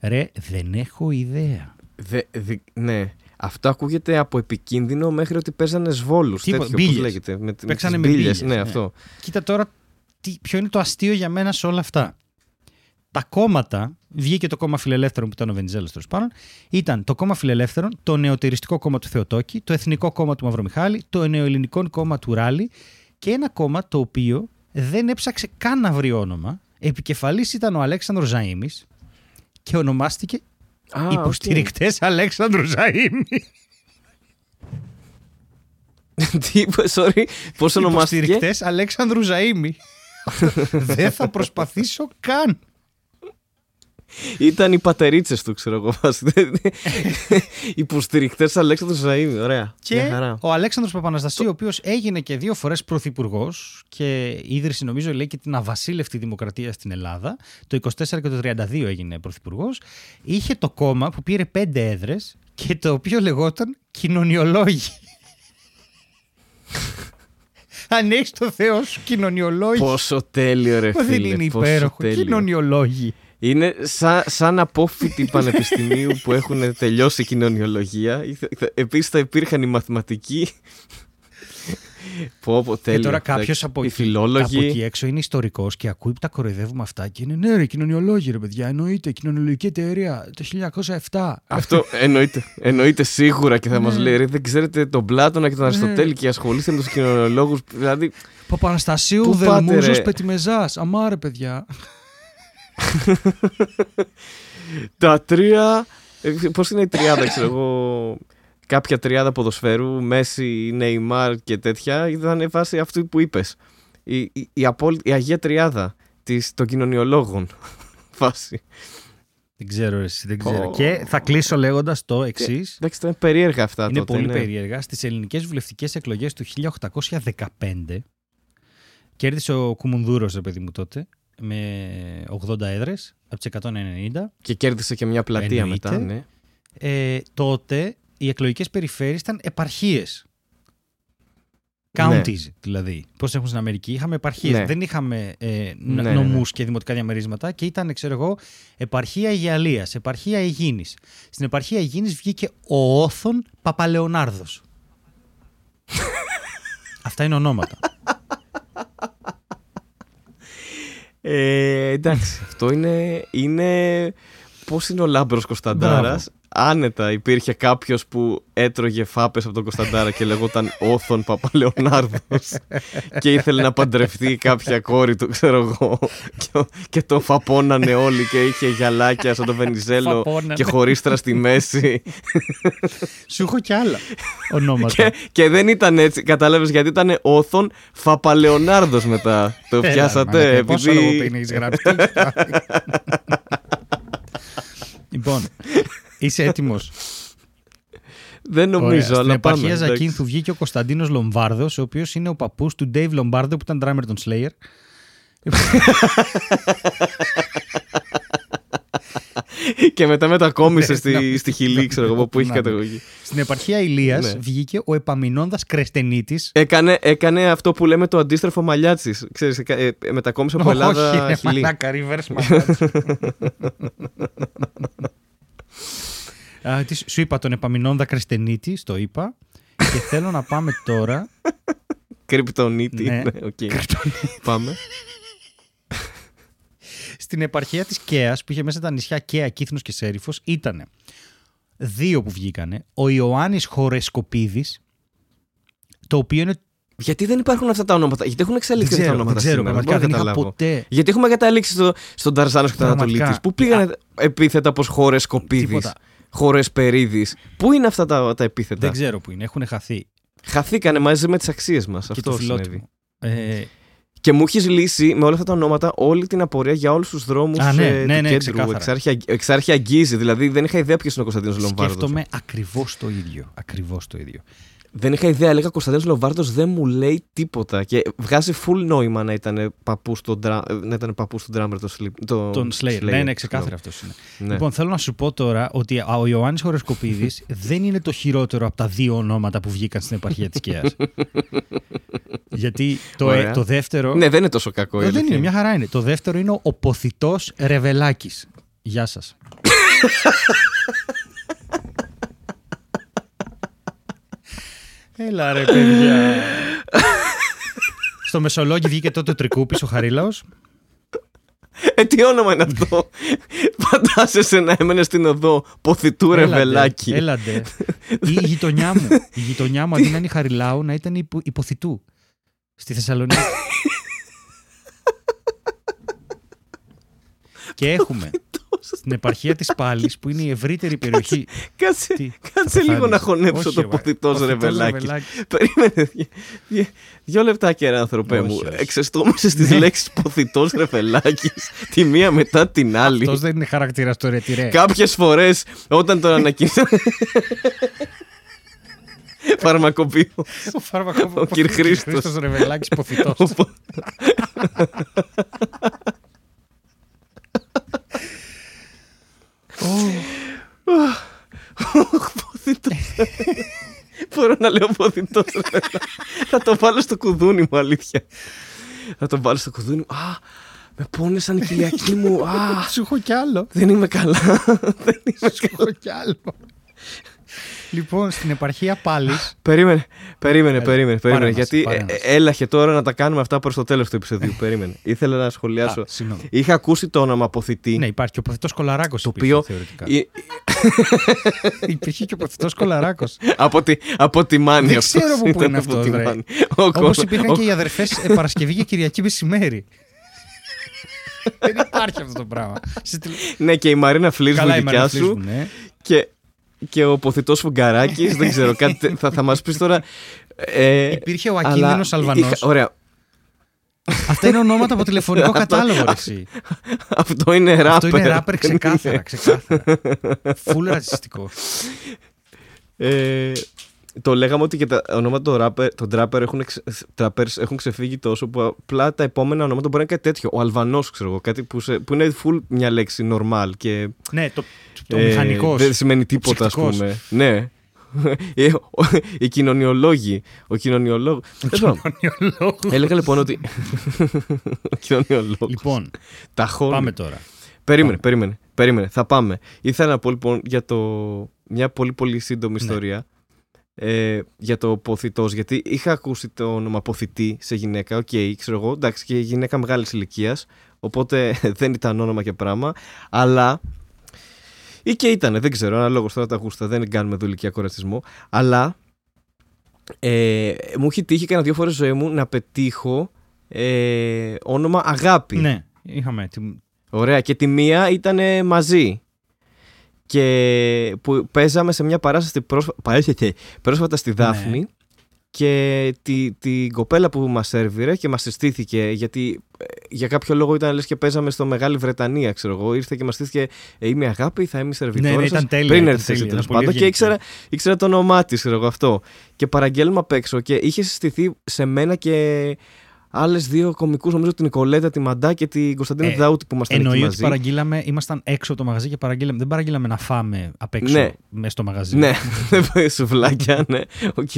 Ρε, δεν έχω ιδέα. Δε, δε- ναι. Αυτό ακούγεται από επικίνδυνο μέχρι ότι παίζανε σβόλους. Τίποτα, Τέτοιο, πώς μπίλιες. λέγεται. Με, με Παίξανε τις με μπίλιες, μπίλιες, Ναι, ναι. αυτό. Κοίτα τώρα τι, ποιο είναι το αστείο για μένα σε όλα αυτά. Τα κόμματα, βγήκε το κόμμα Φιλελεύθερων που ήταν ο Βενιζέλος τέλος πάντων, ήταν το κόμμα Φιλελεύθερων, το Νεοτεριστικό κόμμα του Θεοτόκη, το Εθνικό κόμμα του Μαυρομιχάλη, το Νεοελληνικό κόμμα του Ράλη και ένα κόμμα το οποίο δεν έψαξε καν να βρει όνομα. Επικεφαλής ήταν ο Αλέξανδρος Ζαΐμης και ονομάστηκε Α, οκ. Υποστηρικτές Αλέξανδρου Ζαΐμης. *laughs* Τι είπε, sorry, πώς ονομάστηκε; Υποστηρικτές Αλέξανδρου Ζαΐμη. δεν θα προσπαθήσω καν. Ήταν οι πατερίτσες του, ξέρω εγώ. Υποστηρικτέ Αλέξανδρου Ζαΐμι. Ωραία. Μια Και χαρά. ο Αλέξανδρος Παπαναστασίου, ο οποίος έγινε και δύο φορές πρωθυπουργός και ίδρυσε νομίζω λέει και την αβασίλευτη δημοκρατία στην Ελλάδα. Το 24 και το 32 έγινε πρωθυπουργός. Είχε το κόμμα που πήρε πέντε έδρες και το οποίο λεγόταν κοινωνιολόγοι. *laughs* Αν έχεις το Θεό σου κοινωνιολόγοι. Πόσο τέλειο, ρε Μα φίλε. δεν είναι πόσο υπέροχο. τέλειο. Κοινωνιολόγοι. Είναι σαν, σαν απόφοιτοι πανεπιστημίου που έχουν τελειώσει κοινωνιολογία. Επίσης θα υπήρχαν οι μαθηματικοί. Πω, πω, τέλειο. Και τώρα κάποιος Εντάξει. από, Οι εκεί- φιλόλογοι. από εκεί έξω είναι ιστορικός και ακούει που τα κοροϊδεύουμε αυτά και είναι ναι, ρε, κοινωνιολόγοι, ρε παιδιά. Εννοείται, κοινωνιολογική εταιρεία το 1907. Αυτό εννοείται, εννοείται σίγουρα και θα Ναι. μας λέει ρε, δεν ξέρετε τον Πλάτωνα και τον Αριστοτέλη και ασχολείστε με τους κοινωνιολόγους. Δηλαδή, Παπαναστασίου Πού πάτε, Δελμούζο ρε; Πετιμεζάς. Αμάρε, παιδιά. *laughs* τα τρία. ε, Πώς είναι η τριάδα, ξέρω εγώ. Κάποια τριάδα ποδοσφαίρου, Μέση, Νεϊμάρ και τέτοια, ήταν βάση αυτού που είπες. Η, η, η, απόλυ- η Αγία Τριάδα της, των κοινωνιολόγων. *laughs* Βάση. Δεν ξέρω, εσύ, δεν ξέρω. Ω. Και θα κλείσω λέγοντας το εξής. Εντάξει, ήταν περίεργα αυτά Είναι τότε. πολύ ναι. περίεργα. Στις ελληνικές βουλευτικές εκλογές του 1815 κέρδισε ο Κουμουνδούρος, ρε παιδί μου τότε, με 80 έδρες από τις 190. Και κέρδισε και μια πλατεία Εννοείται. μετά, ναι. Ε, τότε οι εκλογικές περιφέρειες ήταν επαρχίες. Ναι. Counties δηλαδή. Πώς έχουν στην Αμερική. Είχαμε επαρχίες. Ναι. Δεν είχαμε ε, Ναι, ναι, νομούς ναι. και δημοτικά διαμερίσματα και ήταν, ξέρω εγώ, επαρχία Αιγιαλία, επαρχία Αιγίνη. Στην επαρχία Αιγίνη βγήκε ο Όθων Παπαλεωνάρδος. *laughs* Αυτά είναι ονόματα. Ε, εντάξει, αυτό είναι, είναι... Πώς είναι ο Λάμπρος Κωνσταντάρας; Μπράβο. Άνετα υπήρχε κάποιος που έτρωγε φάπες από τον Κωνσταντάρα και λεγόταν Όθων Παπαλεωνάρδος και ήθελε να παντρευτεί κάποια κόρη του, ξέρω εγώ. Και, και το φαπώνανε όλοι και είχε γυαλάκια σαν τον Βενιζέλο Φαπώνανε. και χωρίστρα στη μέση. Σου έχω κι άλλα ονόματα. και, και δεν ήταν έτσι, κατάλαβες γιατί ήταν Όθων Φαπαλεωνάρδος μετά. Το Έλα, πιάσατε μαλάκα, Πόσο επειδή... λογοπαίγνια έχεις γράψει. τι έχεις πάθει. λοιπόν, είσαι έτοιμος; Δεν Ωραία. νομίζω, Στην αλλά πάμε. επαρχία εντάξει. Ζακίνθου βγήκε ο Κωνσταντίνος Λομβάρδος, ο οποίος είναι ο παππούς του Dave Λομβάρδο που ήταν drummer των Slayer. Και μετά μετακόμισε Ναι, στη, να- στη Χιλή, ξέρω εγώ, που έχει να- ναι. καταγωγή. Στην επαρχία Ηλείας Ναι. βγήκε ο Επαμεινώντα Κρεστενίτης. Έκανε, έκανε αυτό που λέμε το αντίστροφο μαλλιάτσι. Ξέρεις, εκα- ε, ε, μετακόμισε από Ελλάδα Όχι, ρε, Χιλή. μαλάκα, reverse μαλάκα. *laughs* Α, τι- Σου είπα τον Επαμεινώντα Κρεστενίτη, το είπα. Και θέλω να πάμε τώρα. Κρυπτονίτη. Ναι. Ναι, οκ. Πάμε. Στην επαρχία της Κέας που είχε μέσα τα νησιά Κέα, Κύθνος και Σέριφος ήταν δύο που βγήκανε. Ο Ιωάννης Χορεσκοπίδης, το οποίο είναι... Γιατί δεν υπάρχουν αυτά τα ονόματα, γιατί έχουν Δεν εξελιχθεί αυτά τα ξέρω, δεν ονόματα ξέρω, σήμερα; πραγματικά μπορώ δεν να είχα καταλάβω. ποτέ Γιατί έχουμε καταλήξει στο, στον Ταρζάνος και τον Πραγματικά. Ανατολίτης; Πού πήγανε επίθετα όπω χώρε Κοπίδη, Τίποτα. χώρες Περίδης. Πού είναι αυτά τα, τα επίθετα; Δεν ξέρω που είναι, έχουν χαθεί. Χαθήκανε μαζί με τις αξίες μας. και Αυτό το συνέβη. φιλότιμο. Ε, Και μου έχεις λύσει με όλα αυτά τα ονόματα όλη την απορία για όλους τους δρόμους Α, ναι, ε, ναι, του ναι, κέντρου. ξεκάθαρα. Εξάρχεια, εξάρχεια Γκίζη. Δηλαδή δεν είχα ιδέα ποιος είναι ο Κωνσταντίνος Λομβάρδος. σκέφτομαι ακριβώς το ίδιο. Ακριβώς το ίδιο. Δεν είχα ιδέα. Έλεγα Κωνσταντίνος Λομβάρδο δεν μου λέει τίποτα. Και βγάζει full νόημα να ήταν παππούς στον dra- να ήταν παππούς στον drummer το, Sleep- το Τον Slayer. Ναι, ναι, ξεκάθαρα αυτός είναι. Ναι. Λοιπόν, θέλω να σου πω τώρα ότι ο Ιωάννης Χορεσκοπίδης *laughs* δεν είναι το χειρότερο από τα δύο ονόματα που βγήκαν στην επαρχία της Κέας. *laughs* Γιατί το, ε- Ωραία. το δεύτερο... ναι, δεν είναι τόσο κακό. η Ε, δεν αλήθεια είναι, μια χαρά είναι. Το δεύτερο είναι ο ποθητός Ρεβελάκης. Γεια σας. *laughs* Έλα ρε παιδιά. Στο Μεσολόγγι βγήκε τότε ο Τρικούπης, ο Χαρίλαος. Ε, τι όνομα είναι αυτό; Φαντάζεσαι να έμενε στην οδό ποθητού Έλαντε, ρεβελάκι. Έλαντε. *laughs* Η γειτονιά μου. Η γειτονιά μου αντί να είναι η Χαριλάου να ήταν υπο, υποθητού. Στη Θεσσαλονίκη. *laughs* Και έχουμε στην επαρχία της Πάλης που είναι η ευρύτερη περιοχή. Κάτσε, Τι, κάτσε θα λίγο να πεθάνεις. χωνέψω Όχι, το ρε, ποθητό ποθητός ρεβελάκι. ρεβελάκης. Περίμενε. δυο- δυο- Δυο λεπτάκια, ρε άνθρωπε Όχι, μου. όχι. Εξαιστόμαστε στι Ναι. λέξεις ποθητό ρεβελάκι τη μία μετά την *laughs* άλλη. Αυτός δεν είναι χαρακτήρας το ρετυρέ. Κάποιες φορές όταν τον ανακοίνωσα. *laughs* Φαρμακοποιό. Ο φάρμακο Ο κυρ Χρήστος. Χρήστος Ρεβελάκης ποθητός. *laughs* Ποθητό. Μπορώ να λέω ποθητό Θα το βάλω στο κουδούνι μου, αλήθεια. Θα το βάλω στο κουδούνι μου. Α, με πόνεσαν η κοιλιακή μου. Α, Σου έχω κι άλλο. δεν είμαι καλά. Δεν είμαι Σου έχω κι άλλο. Λοιπόν, στην επαρχία Πάλης *laughs* Περίμενε, περίμενε, Έλα, περίμενε. πάρε περίμενε μας, γιατί πάρε ε, μας. ε, έλαχε τώρα να τα κάνουμε αυτά προς το τέλος του επεισοδίου. *laughs* περίμενε. Ήθελα να σχολιάσω. Α, συγγνώμη. Είχα ακούσει το όνομα αποθητή. Ναι, υπάρχει και ο ποθητός Κολαράκος. το υπήρχε, οποίο. θεωρητικά. η- *laughs* Υπήρχε και ο ποθητός Κολαράκος. από, τη, από τη Μάνη Δεν αυτός ξέρω από πού ήταν είναι από αυτός, τη βρε. Μάνη. Ο Όπως κο- υπήρχαν ο- και οι αδερφές Παρασκευή και Κυριακή μεσημέρι. Δεν υπάρχει αυτό το πράγμα. Σε τηλε- Ναι, και η Μαρίνα Φλίρσβου Καλά, η δικιά Μαρίνα σου. Φλίρσβου, ναι. Και, και ο ποθητός Φουγκαράκης. δεν ξέρω, κάτι, τε- θα, θα μας πεις τώρα. Ε, Υπήρχε ο αλλά Ακίνδυνο είχα- Αλβανός. Ωραία. Αυτά είναι ονόματα από τηλεφωνικό Αυτό- κατάλογο. ρε εσύ. Αυτό είναι ράπερ. Αυτό είναι ράπερ δεν ξεκάθαρα. είναι. ξεκάθαρα. Φουλ ρατσιστικό. Ε, το λέγαμε ότι και τα ονόματα των ράπερ, των τράπερ έχουν, εξ- τράπερς έχουν ξεφύγει τόσο που απλά τα επόμενα ονόματα μπορεί να είναι κάτι τέτοιο. Ο Αλβανός, ξέρω εγώ, κάτι που, σε- που είναι full μια λέξη normal και. Ναι, το, το ε, μηχανικός. Δεν σημαίνει τίποτα, ας ψυκτικός. πούμε. Ναι. Ε, ο- Οι κοινωνιολόγοι. Ο κοινωνιολόγος. Έλεγα λοιπόν ότι. Ο *laughs* κοινωνιολόγος. Λοιπόν, Τα χώρια. πάμε τώρα. Περίμενε, Πάμε. περίμενε, περίμενε. Θα πάμε. Ήθελα να πω λοιπόν για το... μια πολύ πολύ σύντομη Ναι. ιστορία. Ε, για το ποθητός. Γιατί είχα ακούσει το όνομα ποθητή σε γυναίκα. Οκ, ξέρω εγώ. Εντάξει, και γυναίκα μεγάλης ηλικίας. Οπότε *laughs* δεν ήταν όνομα και πράγμα. Αλλά. ή και ήταν, δεν ξέρω, αναλόγως τώρα τα γούστα. Δεν κάνουμε εδώ ηλικιακό ρατσισμό. Αλλά ε, μου έχει τύχει κανένα δύο φορές ζωή μου να πετύχω ε, όνομα Αγάπη. Ναι, είχαμε. τη- Ωραία. Και τη μία ήταν μαζί. Και που παίζαμε σε μια παράσταση πρόσφα... παρέσχεται πρόσφατα στη Δάφνη. Και τη, την κοπέλα που μας σερβίρε και μας συστήθηκε γιατί ε, για κάποιο λόγο ήταν λες και παίζαμε στο Μεγάλη Βρετανία ξέρω εγώ ήρθε και μας συστήθηκε ε, είμαι αγάπη θα είμαι σερβιτόρας Ναι, ναι, σας». ήταν τέλεια, πριν ήταν έρθεις εσύ τέλεια, τέλος ήταν πολύ πάντων και ευγενική. ήξερα, ήξερα το όνομά της ξέρω εγώ αυτό και παραγγέλνουμε απ' έξω και είχε συστηθεί σε μένα και άλλες δύο κομικούς, νομίζω την Νικολέτα, τη Μαντά και την Κωνσταντίνα Ε, Δάουτη που ήμασταν εκεί Εννοεί ότι μαζί. παραγγείλαμε, ήμασταν έξω από το μαγαζί και παραγγείλαμε. Δεν παραγγείλαμε να φάμε απ' έξω Ναι. μέσα στο μαγαζί. Ναι, *laughs* σουβλάκια, ναι, οκ.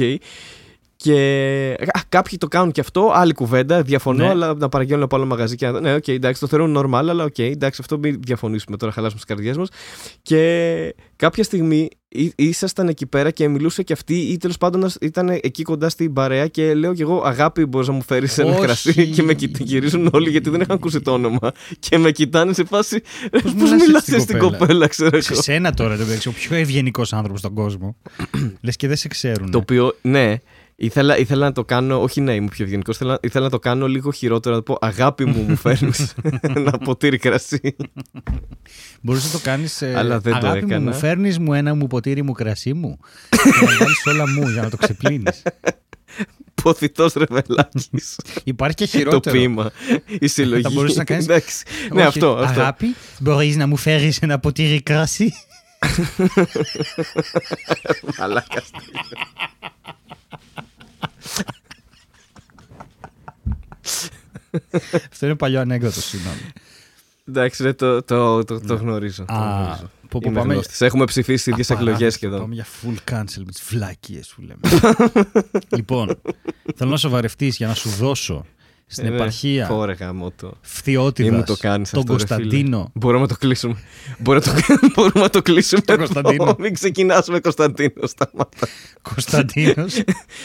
Και α, κάποιοι το κάνουν και αυτό, άλλη κουβέντα. Διαφωνώ, Ναι. αλλά να παραγγέλνω από άλλο μαγαζί και να. Ναι, οκ, εντάξει, το θεωρούν normal, αλλά οκ, εντάξει, αυτό μην διαφωνήσουμε τώρα, χαλάσουμε τις καρδιές μας. Και κάποια στιγμή ή- ήσασταν εκεί πέρα και μιλούσε και αυτή, ή τέλος πάντων ήταν εκεί κοντά στην παρέα και λέω κι εγώ, Αγάπη, μπορείς να μου φέρεις ένα Όχι. κρασί. Και με κοιτ- γυρίζουν όλοι γιατί δεν είχαν ακούσει το όνομα. Και με κοιτάνε σε φάση. Πώς μιλάς έτσι μιλάς στην έτσι στην κοπέλα;» κοπέλα, ξέρω Σε εγώ. σένα τώρα, το ο πιο ευγενικός άνθρωπος στον κόσμο. *clears throat* Λες και δεν σε ξέρουν. Το οποίο, ναι, ήθελα, ήθελα να το κάνω, όχι ναι, είμαι πιο ευγενικός, ήθελα, ήθελα να το κάνω λίγο χειρότερο, να το πω αγάπη μου, μου φέρνεις *laughs* ένα ποτήρι κρασί. Μπορούσε να το κάνεις. Αλλά δεν το αγάπη Μου, έκανα. μου φέρνεις μου ένα μου ποτήρι μου κρασί μου. *laughs* και να βάλεις όλα μου για να το ξεπλύνεις. Ποθητό ρεβελάκι. Υπάρχει και το χειρότερο. ποίημα. Η συλλογή. Θα μπορούσες να κάνεις- Εντάξει. Ναι, Όχι, αυτό. αυτό. Αγάπη, μπορείς να μου φέρεις ένα ποτήρι κρασί. *laughs* Μαλάκα. Αυτό είναι παλιό ανέκδοτο, συγγνώμη. Εντάξει, ρε, το, το, το, το γνωρίζω. το Α, γνωρίζω. πω, πω, Είμαι πάμε- γνώστης. Έχουμε ψηφίσει ίδιε εκλογές Απαράδεκτο. σχεδόν. Πάμε για full cancel με τις βλάκιε που λέμε. *laughs* λοιπόν, θέλω να σοβαρευτεί για να σου δώσω στην Ε, ναι. επαρχία Ωχ ρε γαμώτο. Μη Φθιώτιδα μου το κάνεις τον αυτό, ρε φίλε. Κωνσταντίνο. Μπορούμε να το κλείσουμε. Μπορούμε να το, *laughs* μπορούμε να το κλείσουμε. Το εδώ. Κωνσταντίνο. Μην ξεκινάς με Κωνσταντίνο. Σταμάτα. Κωνσταντίνος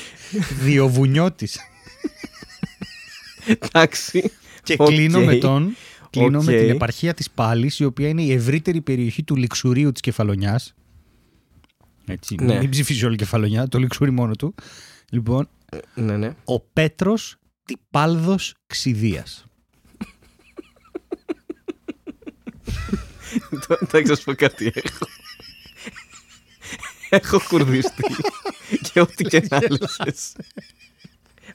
*laughs* Διοβουνιώτης. Εντάξει. Και Οκ. κλείνω με τον. Κλείνω με Οκ. την επαρχία της Πάλης, η οποία είναι η ευρύτερη περιοχή του Λιξουρίου της Κεφαλονιάς. Έτσι, Ναι. μην ψηφίσει όλη η Κεφαλονιά, το Λιξούρι μόνο του. Λοιπόν, Ναι, ναι. ο Πέτρος Τυπάλδος Ξηδίας. Το- Εντάξει, να σου πω κάτι. Έχω, έχω κουρδιστεί. και ό,τι και να έλεγες.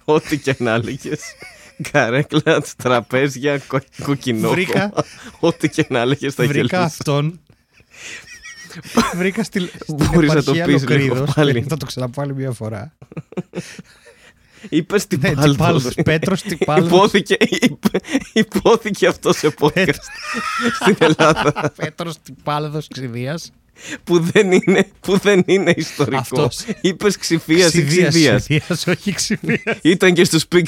ό,τι και να έλεγες. Καρέκλα, τραπέζια, κο, κοκκινό. Βρήκα- Ό,τι και να έλεγες θα Βρήκα γελούσα. αυτόν. *laughs* Βρήκα στη, στην Μπορείς να το επαρχία πεις λίγο Λοκρίδος. πάλι. Θα το ξαναπώ άλλη μια φορά. Είπες Ναι, τυπάλδος. Τυπάλδος. Πέτρος Τυπάλδος. Υπόθηκε, υπ- υπόθηκε αυτός σε podcast στην Ελλάδα Πέτρος Τυπάλδος Ξηδίας. που δεν είναι, που δεν είναι ιστορικό. Αυτός. Είπες ξηφίας ή Ξηδίας, ξηδίας. Ξηδίας, όχι Ξηδίας. Ήταν και στους Pix.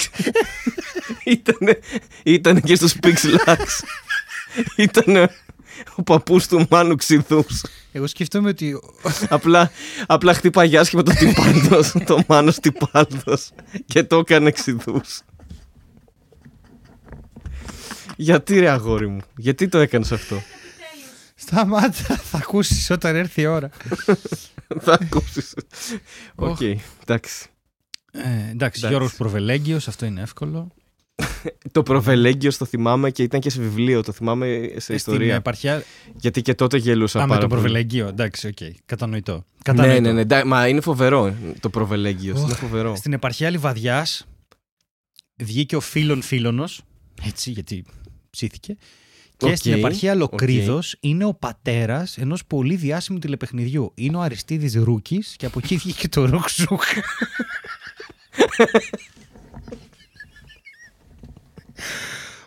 ήτανε, ήτανε και στους Pix Lux. Ήτανε ο παππούς του Μάνου Ξυδούς. Εγώ σκέφτομαι ότι απλά, απλά χτύπαγε άσχημα το Τυπάλδος, το Μάνος Τυπάλδος και το έκανε Ξυδούς. Γιατί ρε αγόρι μου, γιατί το έκανες αυτό; Σταμάτα, θα ακούσεις όταν έρθει η ώρα. Θα ακούσεις. Οκ, εντάξει. Ε, εντάξει, Εντάξει. Γιώργος Προβελέγγιος, αυτό είναι εύκολο. Το προβελέγγιο το θυμάμαι και ήταν και σε βιβλίο, το θυμάμαι σε Στην ιστορία. επαρχία. Γιατί και τότε γελούσα Α, με πάρα το πολύ. Προβελέγγιο, εντάξει, οκ. Κατανοητό. Ναι, Κατανοητό. ναι, ναι. εντά- Μα είναι φοβερό ε, το προβελέγγιο. Οχ. Είναι φοβερό. Στην επαρχία Λιβαδιάς βγήκε ο Φίλων Φίλωνος, έτσι γιατί ψήθηκε. Και Οκ, στην επαρχία Λοκρίδος οκ. είναι ο πατέρας ενός πολύ διάσημου τηλεπαιχνιδιού. Είναι ο Αριστίδης Ρούκης και από εκεί βγήκε το Ρουκ Ζουκ. *laughs*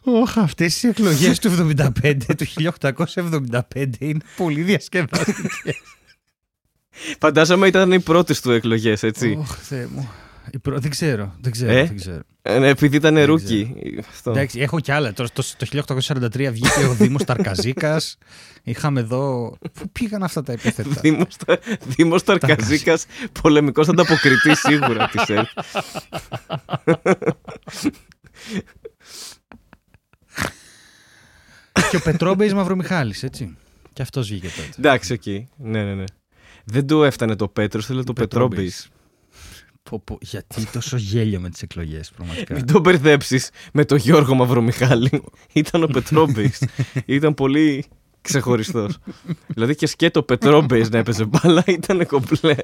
Όχ, αυτές οι εκλογές του 75, του 1875 είναι πολύ διασκεδαστικές. Φαντάζομαι ήταν οι πρώτες του εκλογές, έτσι. Ωχ, Θεέ μου. Η προ- Δεν ξέρω. Δεν ξέρω. Ε; Δεν ξέρω. Ε, ναι, επειδή ήταν Δεν rookie. Αυτό. Εντάξει, έχω κι άλλα. Το, το, το 1843 βγήκε ο Δήμος Ταρκαζίκας. Είχαμε εδώ. Πού πήγαν αυτά τα επίθετα; Δήμος, Τα- Δήμος Ταρκαζίκας, πολεμικός ανταποκριτής σίγουρα της ΕΡΤ. *laughs* και ο Πετρόμπεης Μαυρομιχάλης, έτσι. Και αυτός βγήκε τότε. Εντάξει, οκ. Ναι, ναι, ναι. Δεν του έφτανε το Πέτρος, θέλει το Πετρόμπεης. Πετρόμπεης. Πω, πω, γιατί τόσο γέλιο με τις εκλογές, πραγματικά. Μην τον μπερδέψεις με τον Γιώργο Μαυρομιχάλη. Ήταν ο Πετρόμπεης. Ήταν πολύ ξεχωριστός. δηλαδή και σκέτο Πετρόμπεης να έπαιζε μπάλα ήταν κομπλέ.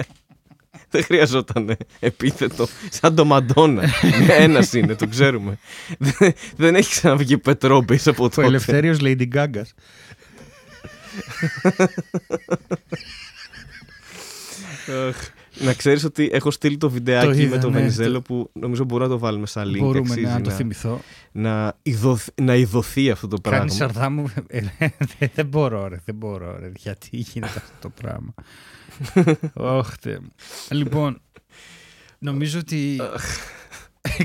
Δεν χρειαζόταν επίθετο. Σαν το Μαντόνα. Ένας είναι, το ξέρουμε. Δεν, δεν έχει ξαναβγεί Πετρόμπης από Ο τότε. Ελευθέριος Lady Gaga. Αχ. Να ξέρεις ότι έχω στείλει το βιντεάκι Το είδα, με τον ναι, Βενιζέλο το- που νομίζω μπορούμε να το βάλουμε σαν link. Μπορούμε αξίζει να το θυμηθώ. να, ειδωθ- να ειδωθεί αυτό το Κάνεις πράγμα. σαρδά μου. Ε, δεν- Δεν μπορώ, ρε. Δεν μπορώ, ρε. Γιατί γίνεται αυτό το πράγμα. Ωχ, Θεέ μου. Λοιπόν, νομίζω ότι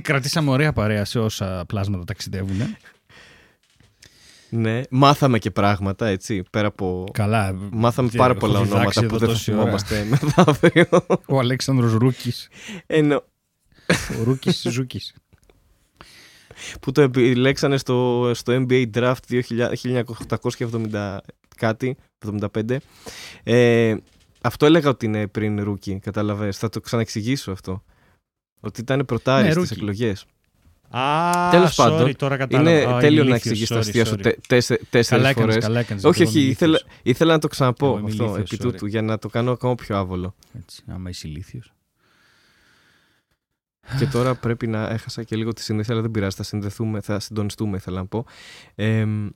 κρατήσαμε ωραία παρέα σε όσα πλάσματα ταξιδεύουν. Ναι, μάθαμε και πράγματα, έτσι, πέρα από... Καλά. Μάθαμε δεν πάρα έχω πολλά διδάξει ονόματα εδώ που δεν θα τόση ώρα. θυμόμαστε μεθαύριο. Ο Αλέξανδρος Ρούκης. Ενώ, Ο Ρούκης Ζούκης. που το επιλέξανε στο, στο NBA Draft 2000 1870 κάτι, 75. Ε, αυτό έλεγα ότι είναι πριν rookie, καταλαβες. Θα το ξαναεξηγήσω αυτό. Ότι ήταν πρωτάρι Ναι, στις rookie. εκλογές. Α, Τέλος sorry, πάντων, τώρα κατάλαβα. Είναι Α, τέλειο είμαι να ηλίθιος, εξηγείς τα sorry, αστεία σου sorry. τε, τέσσε- Καλά τέσσερις έκανες, φορές. καλά έκανες. Όχι, εγώ όχι, είμαι ήθελα, ηλίθιος. ήθελα να το ξαναπώ Εγώ είμαι αυτό ηλίθιος, επί sorry. τούτου για να το κάνω ακόμα πιο άβολο. Έτσι, άμα είσαι ηλίθιος. και τώρα πρέπει να έχασα και λίγο τη σύνδεση, αλλά δεν πειράζει, θα συνδεθούμε, θα συντονιστούμε, ήθελα να πω. Ε, και,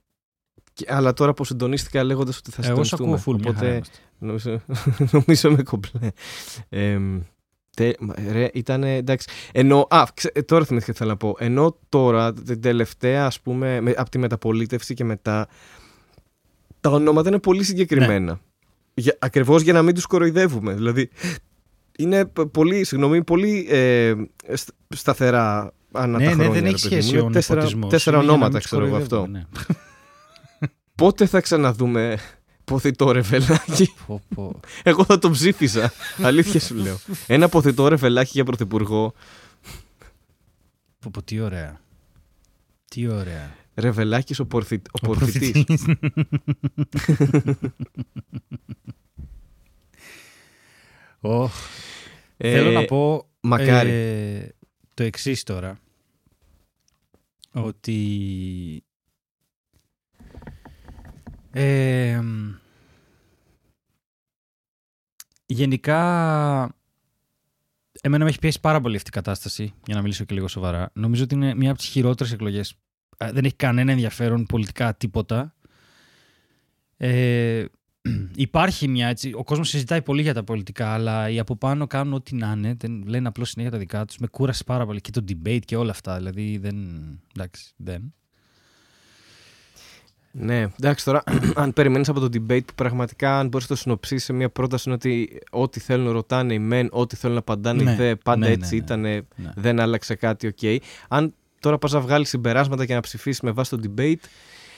αλλά τώρα που συντονίστηκα λέγοντας ότι θα Εγώ σε συντονιστούμε. ακούω full, μια χαρά οπότε είμαστε. νομίζω, *laughs* νομίζω με κομπλέ. Ε, τε, μα, ρε, ήταν εντάξει. Ενώ, α, ξε, ε, τώρα θυμήθηκα τι θέλω να πω. Ενώ τώρα, την τελευταία, ας πούμε, με, από τη μεταπολίτευση και μετά, τα ονόματα είναι πολύ συγκεκριμένα. Για, ακριβώς για να μην τους κοροϊδεύουμε. Δηλαδή, είναι π- πολύ, συγγνώμη, πολύ ε, στ- σταθερά ανά τα Ναι, χρόνια. ναι, δεν ρε έχει παιδί μου. σχέση Είναι ο τέσσερα, νεποτισμός. τέσσερα Είναι για να ονόματα, μην τους ξέρω εγώ αυτό. κοροϊδεύουμε, ναι. *laughs* Πότε θα ξαναδούμε ποθητό ρεβελάκι. Πω, πω. Εγώ θα το ψήφιζα. Αλήθεια σου λέω. Ένα ποθητό ρεβελάκι για πρωθυπουργό. Πω, πω, τι ωραία. Τι ωραία. Ρεβελάκι ο, πορθι... ο, Ο πορθητής. προφητής. Οχ. Ε, Θέλω να πω μακάρι. ε, το εξής τώρα. Ότι ε, μ, γενικά εμένα με έχει πιέσει πάρα πολύ αυτή η κατάσταση για να μιλήσω και λίγο σοβαρά. Νομίζω ότι είναι μία από τις χειρότερες εκλογές. Ε, Δεν έχει κανένα ενδιαφέρον πολιτικά τίποτα. Ε, *clears throat* υπάρχει μια έτσι. Ο κόσμος συζητάει πολύ για τα πολιτικά, αλλά οι από πάνω κάνουν ό,τι να είναι. Δεν, λένε απλώς συνέχεια τα δικά τους. Με κούρασε πάρα πολύ και το debate και όλα αυτά. Δηλαδή δεν. Εντάξει, δεν. Ναι, εντάξει τώρα, *clears throat* αν περιμένεις από το debate που πραγματικά αν μπορείς να το συνοψίσεις σε μια πρόταση είναι ότι ό,τι θέλουν ρωτάνε οι μεν, ό,τι θέλουν απαντάνε Ναι, οι δε, πάντα ναι, ναι, έτσι ναι. ήταν, Ναι. δεν άλλαξε κάτι, οκ. Αν τώρα πας να βγάλεις συμπεράσματα και να ψηφίσεις με βάση το debate,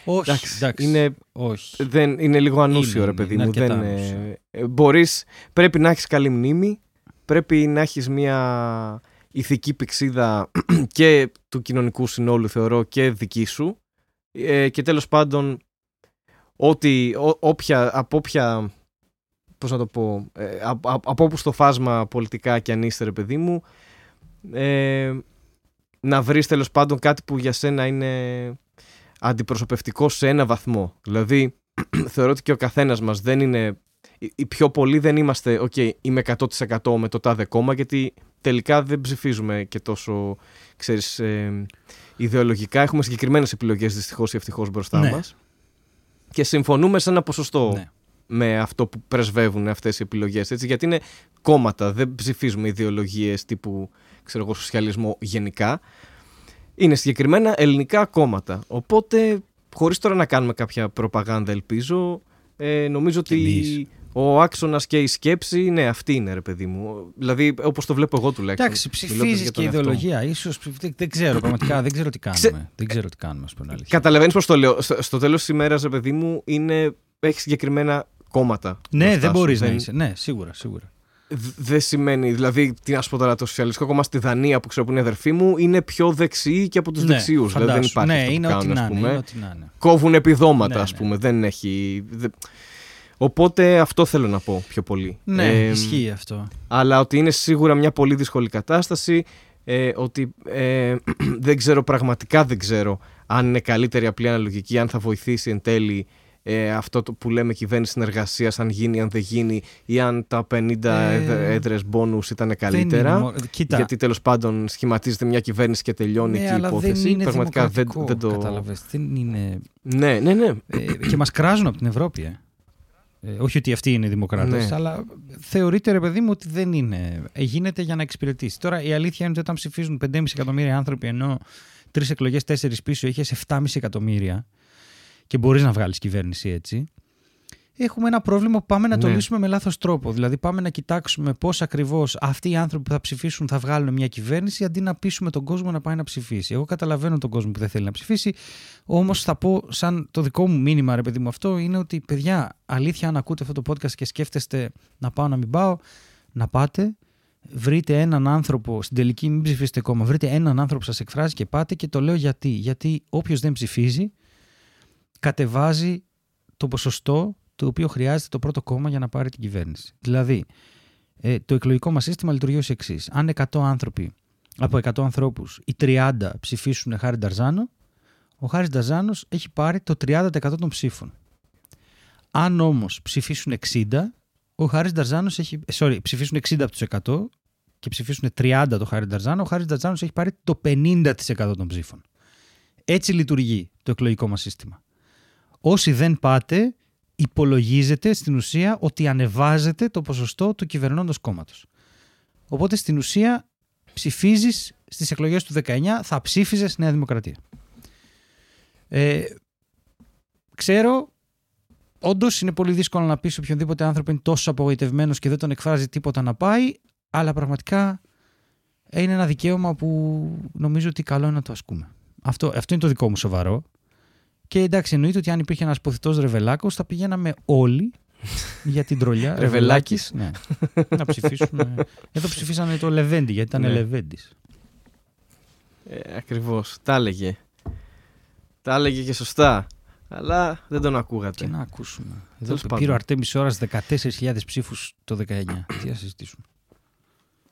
Όχι, εντάξει, εντάξει. είναι, Όχι. δεν, είναι λίγο ανούσιο Είναι, ρε είναι, παιδί είναι μου. αρκετά Δεν, ανούσιο. ε, ε, μπορείς, πρέπει να έχεις καλή μνήμη, πρέπει να έχεις μια ηθική πηξίδα *clears throat* και του κοινωνικού συνόλου θεωρώ και δική σου ε, και τέλος πάντων ότι ό, όποια, από όποια πώς να το πω ε, από, από, από όπου στο φάσμα πολιτικά και αν είστε ρε παιδί μου ε, να βρεις τέλος πάντων κάτι που για σένα είναι αντιπροσωπευτικό σε ένα βαθμό. Δηλαδή *clears throat* θεωρώ ότι και ο καθένας μας δεν είναι οι- οι πιο πολλοί δεν είμαστε οκ είμαι 100% με το τάδε κόμμα γιατί τελικά δεν ψηφίζουμε και τόσο ξέρεις ε, ιδεολογικά έχουμε συγκεκριμένες επιλογές δυστυχώς ή ευτυχώς μπροστά Ναι. μας και συμφωνούμε σε ένα ποσοστό Ναι. με αυτό που πρεσβεύουν αυτές οι επιλογές έτσι, γιατί είναι κόμματα, δεν ψηφίζουμε ιδεολογίες τύπου ξέρω εγώ, σοσιαλισμό γενικά είναι συγκεκριμένα ελληνικά κόμματα οπότε χωρίς τώρα να κάνουμε κάποια προπαγάνδα ελπίζω ε, νομίζω ότι εμείς. Ο άξονας και η σκέψη, ναι, αυτή είναι ρε παιδί μου. Δηλαδή, όπως το βλέπω εγώ τουλάχιστον. Εντάξει, μιλώντας ψηφίζεις για και τον εαυτό μου. ιδεολογία. Ίσως, δεν, δεν ξέρω, πραγματικά δεν ξέρω τι κάνουμε. Ξε- Δεν ξέρω τι κάνουμε, ας πούμε. αλήθεια. Καταλαβαίνεις πώ το λέω. Στο, στο τέλος της ημέρας, ρε παιδί μου, είναι, έχει συγκεκριμένα κόμματα. Ναι, μπροστά δεν σου. μπορείς να είσαι. Ναι, σίγουρα, σίγουρα. Δ- Δεν σημαίνει, δηλαδή, τι να σου πω τώρα, το Σοσιαλιστικό Κόμμα στη Δανία που ξέρω που είναι αδερφοί μου είναι πιο δεξιοί και από τους ναι, δεξιού. Δηλαδή δεν φαντάσου. υπάρχει Ναι, αυτό που είναι ό,τι κάνουν, να ας είναι. πούμε. είναι ό,τι να είναι. Κόβουν επιδόματα, Ναι, ας ναι. πούμε. Δεν έχει. Δε- Οπότε αυτό θέλω να πω πιο πολύ. Ναι, Ε, ισχύει αυτό. αλλά ότι είναι σίγουρα μια πολύ δύσκολη κατάσταση. Ε, ότι ε, *clears throat* δεν ξέρω, πραγματικά δεν ξέρω αν είναι καλύτερη απλή αναλογική, αν θα βοηθήσει εν τέλει ε, αυτό το που λέμε κυβέρνηση συνεργασίας, αν γίνει, αν δεν γίνει, ή αν τα 50 Ε, έδρε μπόνους ήταν Δεν καλύτερα. είναι μόνο- Κοίτα, Γιατί τέλος πάντων σχηματίζεται μια κυβέρνηση και τελειώνει ναι, και η αλλά υπόθεση. δεν είναι Πραγματικά δεν, δημοκρατικό, δεν το. Κατάλαβες. Δεν είναι... Ναι, ναι, ναι. Ε, και μας κράζουν από την Ευρώπη, ε. Ε, όχι ότι αυτοί είναι οι δημοκράτες, Ναι. αλλά θεωρείται ρε παιδί μου ότι δεν είναι. Ε, γίνεται για να εξυπηρετήσει. Τώρα η αλήθεια είναι ότι όταν ψηφίζουν 5,5 εκατομμύρια άνθρωποι, ενώ τρεις εκλογές, τέσσερις πίσω είχες 7,5 εκατομμύρια και μπορείς να βγάλεις κυβέρνηση έτσι. Έχουμε ένα πρόβλημα που πάμε να το Ναι. λύσουμε με λάθος τρόπο. Δηλαδή, πάμε να κοιτάξουμε πώς ακριβώς αυτοί οι άνθρωποι που θα ψηφίσουν θα βγάλουν μια κυβέρνηση, αντί να πείσουμε τον κόσμο να πάει να ψηφίσει. Εγώ καταλαβαίνω τον κόσμο που δεν θέλει να ψηφίσει, Όμως θα πω, σαν το δικό μου μήνυμα, ρε παιδί μου, αυτό είναι ότι παιδιά, αλήθεια, αν ακούτε αυτό το podcast και σκέφτεστε να πάω να μην πάω, να πάτε. Βρείτε έναν άνθρωπο, στην τελική μην ψηφίσετε κόμμα, βρείτε έναν άνθρωπο που σας εκφράζει και πάτε και το λέω γιατί. Γιατί όποιος δεν ψηφίζει κατεβάζει το ποσοστό το οποίο χρειάζεται το πρώτο κόμμα για να πάρει την κυβέρνηση. Δηλαδή, ε, το εκλογικό μας σύστημα λειτουργεί ως εξής. Αν 100 άνθρωποι, από 100 ανθρώπους, οι 30 ψηφίσουν χάρη Νταρζάνο, ο Χάρης Νταζάνος έχει πάρει το 30% των ψήφων. Αν όμως ψηφίσουν 60, ο Χάρης Νταρζάνος έχει, ε, sorry, ψηφίσουν 60 από τους 100 και ψηφίσουν 30 το Χάρη Νταρζάνο, ο Χάρης Νταρζάνος έχει πάρει το 50% των ψήφων. Έτσι λειτουργεί το εκλογικό μας σύστημα. Όσοι δεν πάτε, υπολογίζεται στην ουσία ότι ανεβάζετε το ποσοστό του κυβερνώντος κόμματος. Οπότε στην ουσία ψηφίζεις στις εκλογές του 19, θα ψήφιζες Νέα Δημοκρατία. Ε, ξέρω, όντως είναι πολύ δύσκολο να πεις οποιονδήποτε άνθρωπο είναι τόσο απογοητευμένος και δεν τον εκφράζει τίποτα να πάει, αλλά πραγματικά είναι ένα δικαίωμα που νομίζω ότι καλό είναι να το ασκούμε. Αυτό, αυτό είναι το δικό μου σοβαρό. Και εντάξει, εννοείται ότι αν υπήρχε ένας ποθητός ρεβελάκος, θα πηγαίναμε όλοι για την τρολιά. *laughs* Ρεβελάκης. Ναι. να ψηφίσουμε. Εδώ ψηφίσανε το Λεβέντι, γιατί ήταν Ναι. Λεβέντης. Ε, Ακριβώς. Τα έλεγε. Τα έλεγε και σωστά. Αλλά δεν τον Τι ακούγατε. να ακούσουμε. Εδώ Τέλος το πάντων. πήρε ο Αρτέμης Σώρρας 14.000 ψήφους το 19. Τι να συζητήσουμε.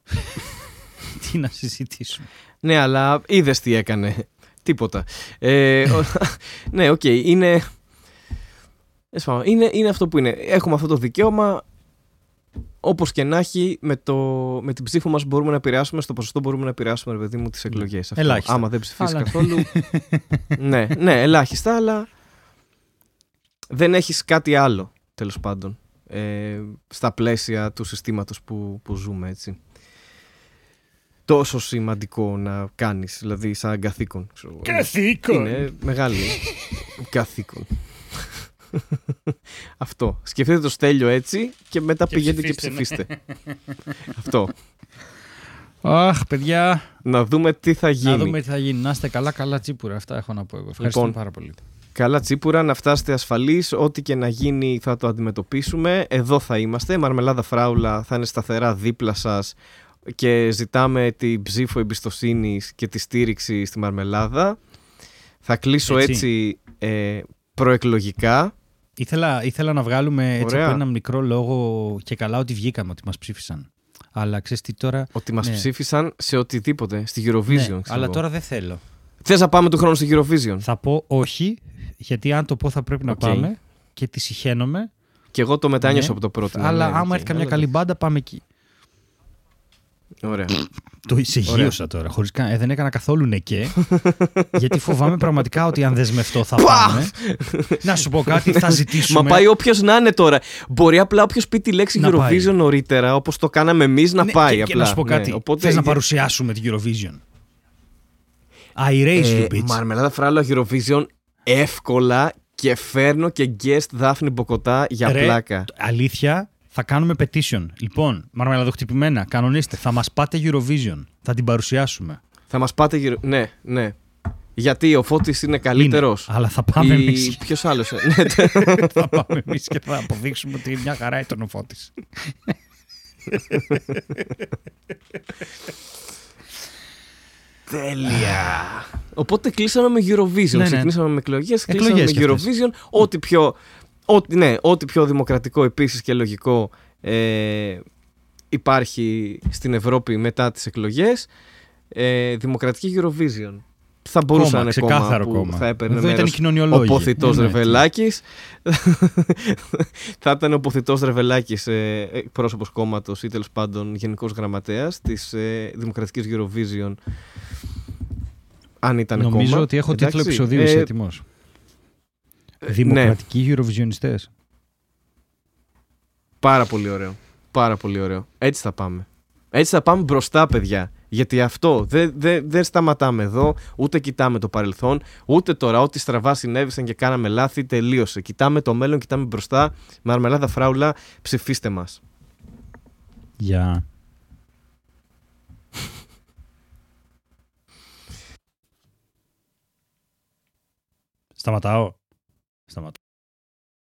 *laughs* Τι να συζητήσουμε. Ναι, αλλά είδες τι έκανε. Τίποτα. Ε, ο- *laughs* ναι, οκ. είναι... Τέλος πάντων, είναι. Είναι αυτό που είναι. Έχουμε αυτό το δικαίωμα. Όπως και να έχει, με, το, με την ψήφο μας μπορούμε να επηρεάσουμε, στο ποσοστό μπορούμε να επηρεάσουμε, ρε παιδί μου, τις εκλογές. Ελάχιστα. Άμα δεν ψηφίσεις Αλλά ναι. καθόλου. *laughs* ναι, ναι, ελάχιστα, αλλά δεν έχεις κάτι άλλο, τέλος πάντων. Ε, στα πλαίσια του συστήματος που, που ζούμε, έτσι. Τόσο σημαντικό να κάνεις, δηλαδή σαν καθήκον. ξέρω εγώ. Καθήκον; Είναι μεγάλη καθήκον. Αυτό. Σκεφτείτε το στέλιο έτσι και μετά Και πηγαίνετε και ψηφίστε, ναι. ψηφίστε. Αυτό. Αχ, παιδιά. Να δούμε τι θα γίνει. Να δούμε τι θα γίνει. Να είστε καλά, καλά τσίπουρα. Αυτά έχω να πω εγώ. Ευχαριστώ Λοιπόν, πάρα πολύ. Καλά τσίπουρα, να φτάσετε ασφαλείς, ό,τι και να γίνει θα το αντιμετωπίσουμε. Εδώ θα είμαστε, Μαρμελάδα Φράουλα θα είναι σταθερά δίπλα σας και ζητάμε την ψήφο εμπιστοσύνης και τη στήριξη στη Μαρμελάδα. Θα κλείσω Έτσι. έτσι, ε, προεκλογικά. Ήθελα, ήθελα να βγάλουμε έτσι Ωραία. από ένα μικρό λόγο και καλά ότι βγήκαμε, ότι μας ψήφισαν. Αλλά ξέρεις τι τώρα... Ότι μας Ναι. ψήφισαν σε οτιδήποτε, στη Eurovision. Ναι, ξέρω αλλά εγώ. τώρα δεν θέλω. Θες να πάμε του χρόνου στη Eurovision; Θα πω όχι, γιατί αν το πω θα πρέπει να Οκ. πάμε και τη συχαίνομαι. Και εγώ το μετάνιωσα Ναι. από το πρώτο. αλλά ναι, άμα οκ. έρθει καμιά Αλλά καλή μπάντα, πάμε εκεί. Ωραία. Το εισηγείωσα τώρα. Χωρίς κα... ε, δεν έκανα καθόλου ναι και. *laughs* γιατί φοβάμαι πραγματικά ότι αν δεσμευτώ θα πάμε. να σου πω κάτι, θα *laughs* ζητήσουμε. Μα πάει όποιος να είναι τώρα. Μπορεί απλά όποιος πει τη λέξη Να Eurovision πάει. νωρίτερα, όπως το κάναμε εμείς, να Ναι, πάει και, απλά. Και να σου πω Ναι, κάτι. οπότε- Θες να παρουσιάσουμε την Eurovision; I raise Ε, you, bitch. Μαρμελάδα φράλο Eurovision εύκολα και φέρνω και guest Δάφνη Μποκοτά για Ρε, πλάκα. Αλήθεια, Θα κάνουμε petition. Λοιπόν, μαρμελαδοχτυπημένα, κανονίστε. Θα μας πάτε Eurovision. Θα την παρουσιάσουμε. Θα μας πάτε γύρω. Ναι, ναι. Γιατί ο Φώτης είναι καλύτερος. Είναι, αλλά θα πάμε Ή... εμείς. Ποιος άλλος. *laughs* ναι, τε- θα πάμε εμείς και θα αποδείξουμε ότι μια χαρά ήταν ο Φώτης. Τέλεια. Οπότε κλείσαμε με Eurovision. Ναι, ναι. Ξεκινήσαμε με εκλογές, κλείσαμε Εκλογές με κι αυτές. Eurovision. Ό,τι πιο, ό,τι, ναι, ό,τι πιο δημοκρατικό επίσης και λογικό ε, υπάρχει στην Ευρώπη μετά τις εκλογές. Ε, δημοκρατική Eurovision. Θα μπορούσε Κόμμα, να είναι κόμμα ξεκάθαρο που κόμμα. θα έπαιρνε Εδώ ήταν μέρος οι κοινωνιολόγοι. ο ποθητός Ναι, ναι. Ρεβελάκης. *laughs* θα ήταν ο ποθητός Ρεβελάκης ε, εκπρόσωπος κόμματος ή τέλος πάντων γενικός γραμματέας της ε, Δημοκρατικής Eurovision αν ήταν Νομίζω κόμμα. ότι έχω Εντάξει. τίτλο επεισοδίου, Ε, είσαι έτοιμος. Δημοκρατικοί Eurovisionists. Πάρα πολύ ωραίο. Πάρα πολύ ωραίο. Έτσι θα πάμε. Έτσι θα πάμε μπροστά, παιδιά. Γιατί αυτό δεν δεν- δεν σταματάμε εδώ, ούτε κοιτάμε το παρελθόν, ούτε τώρα ό,τι στραβά συνέβησαν και κάναμε λάθη, τελείωσε. Κοιτάμε το μέλλον, κοιτάμε μπροστά. Μαρμελάδα φράουλα, ψηφίστε μας. Γεια. Σταματάω. Σταματάω.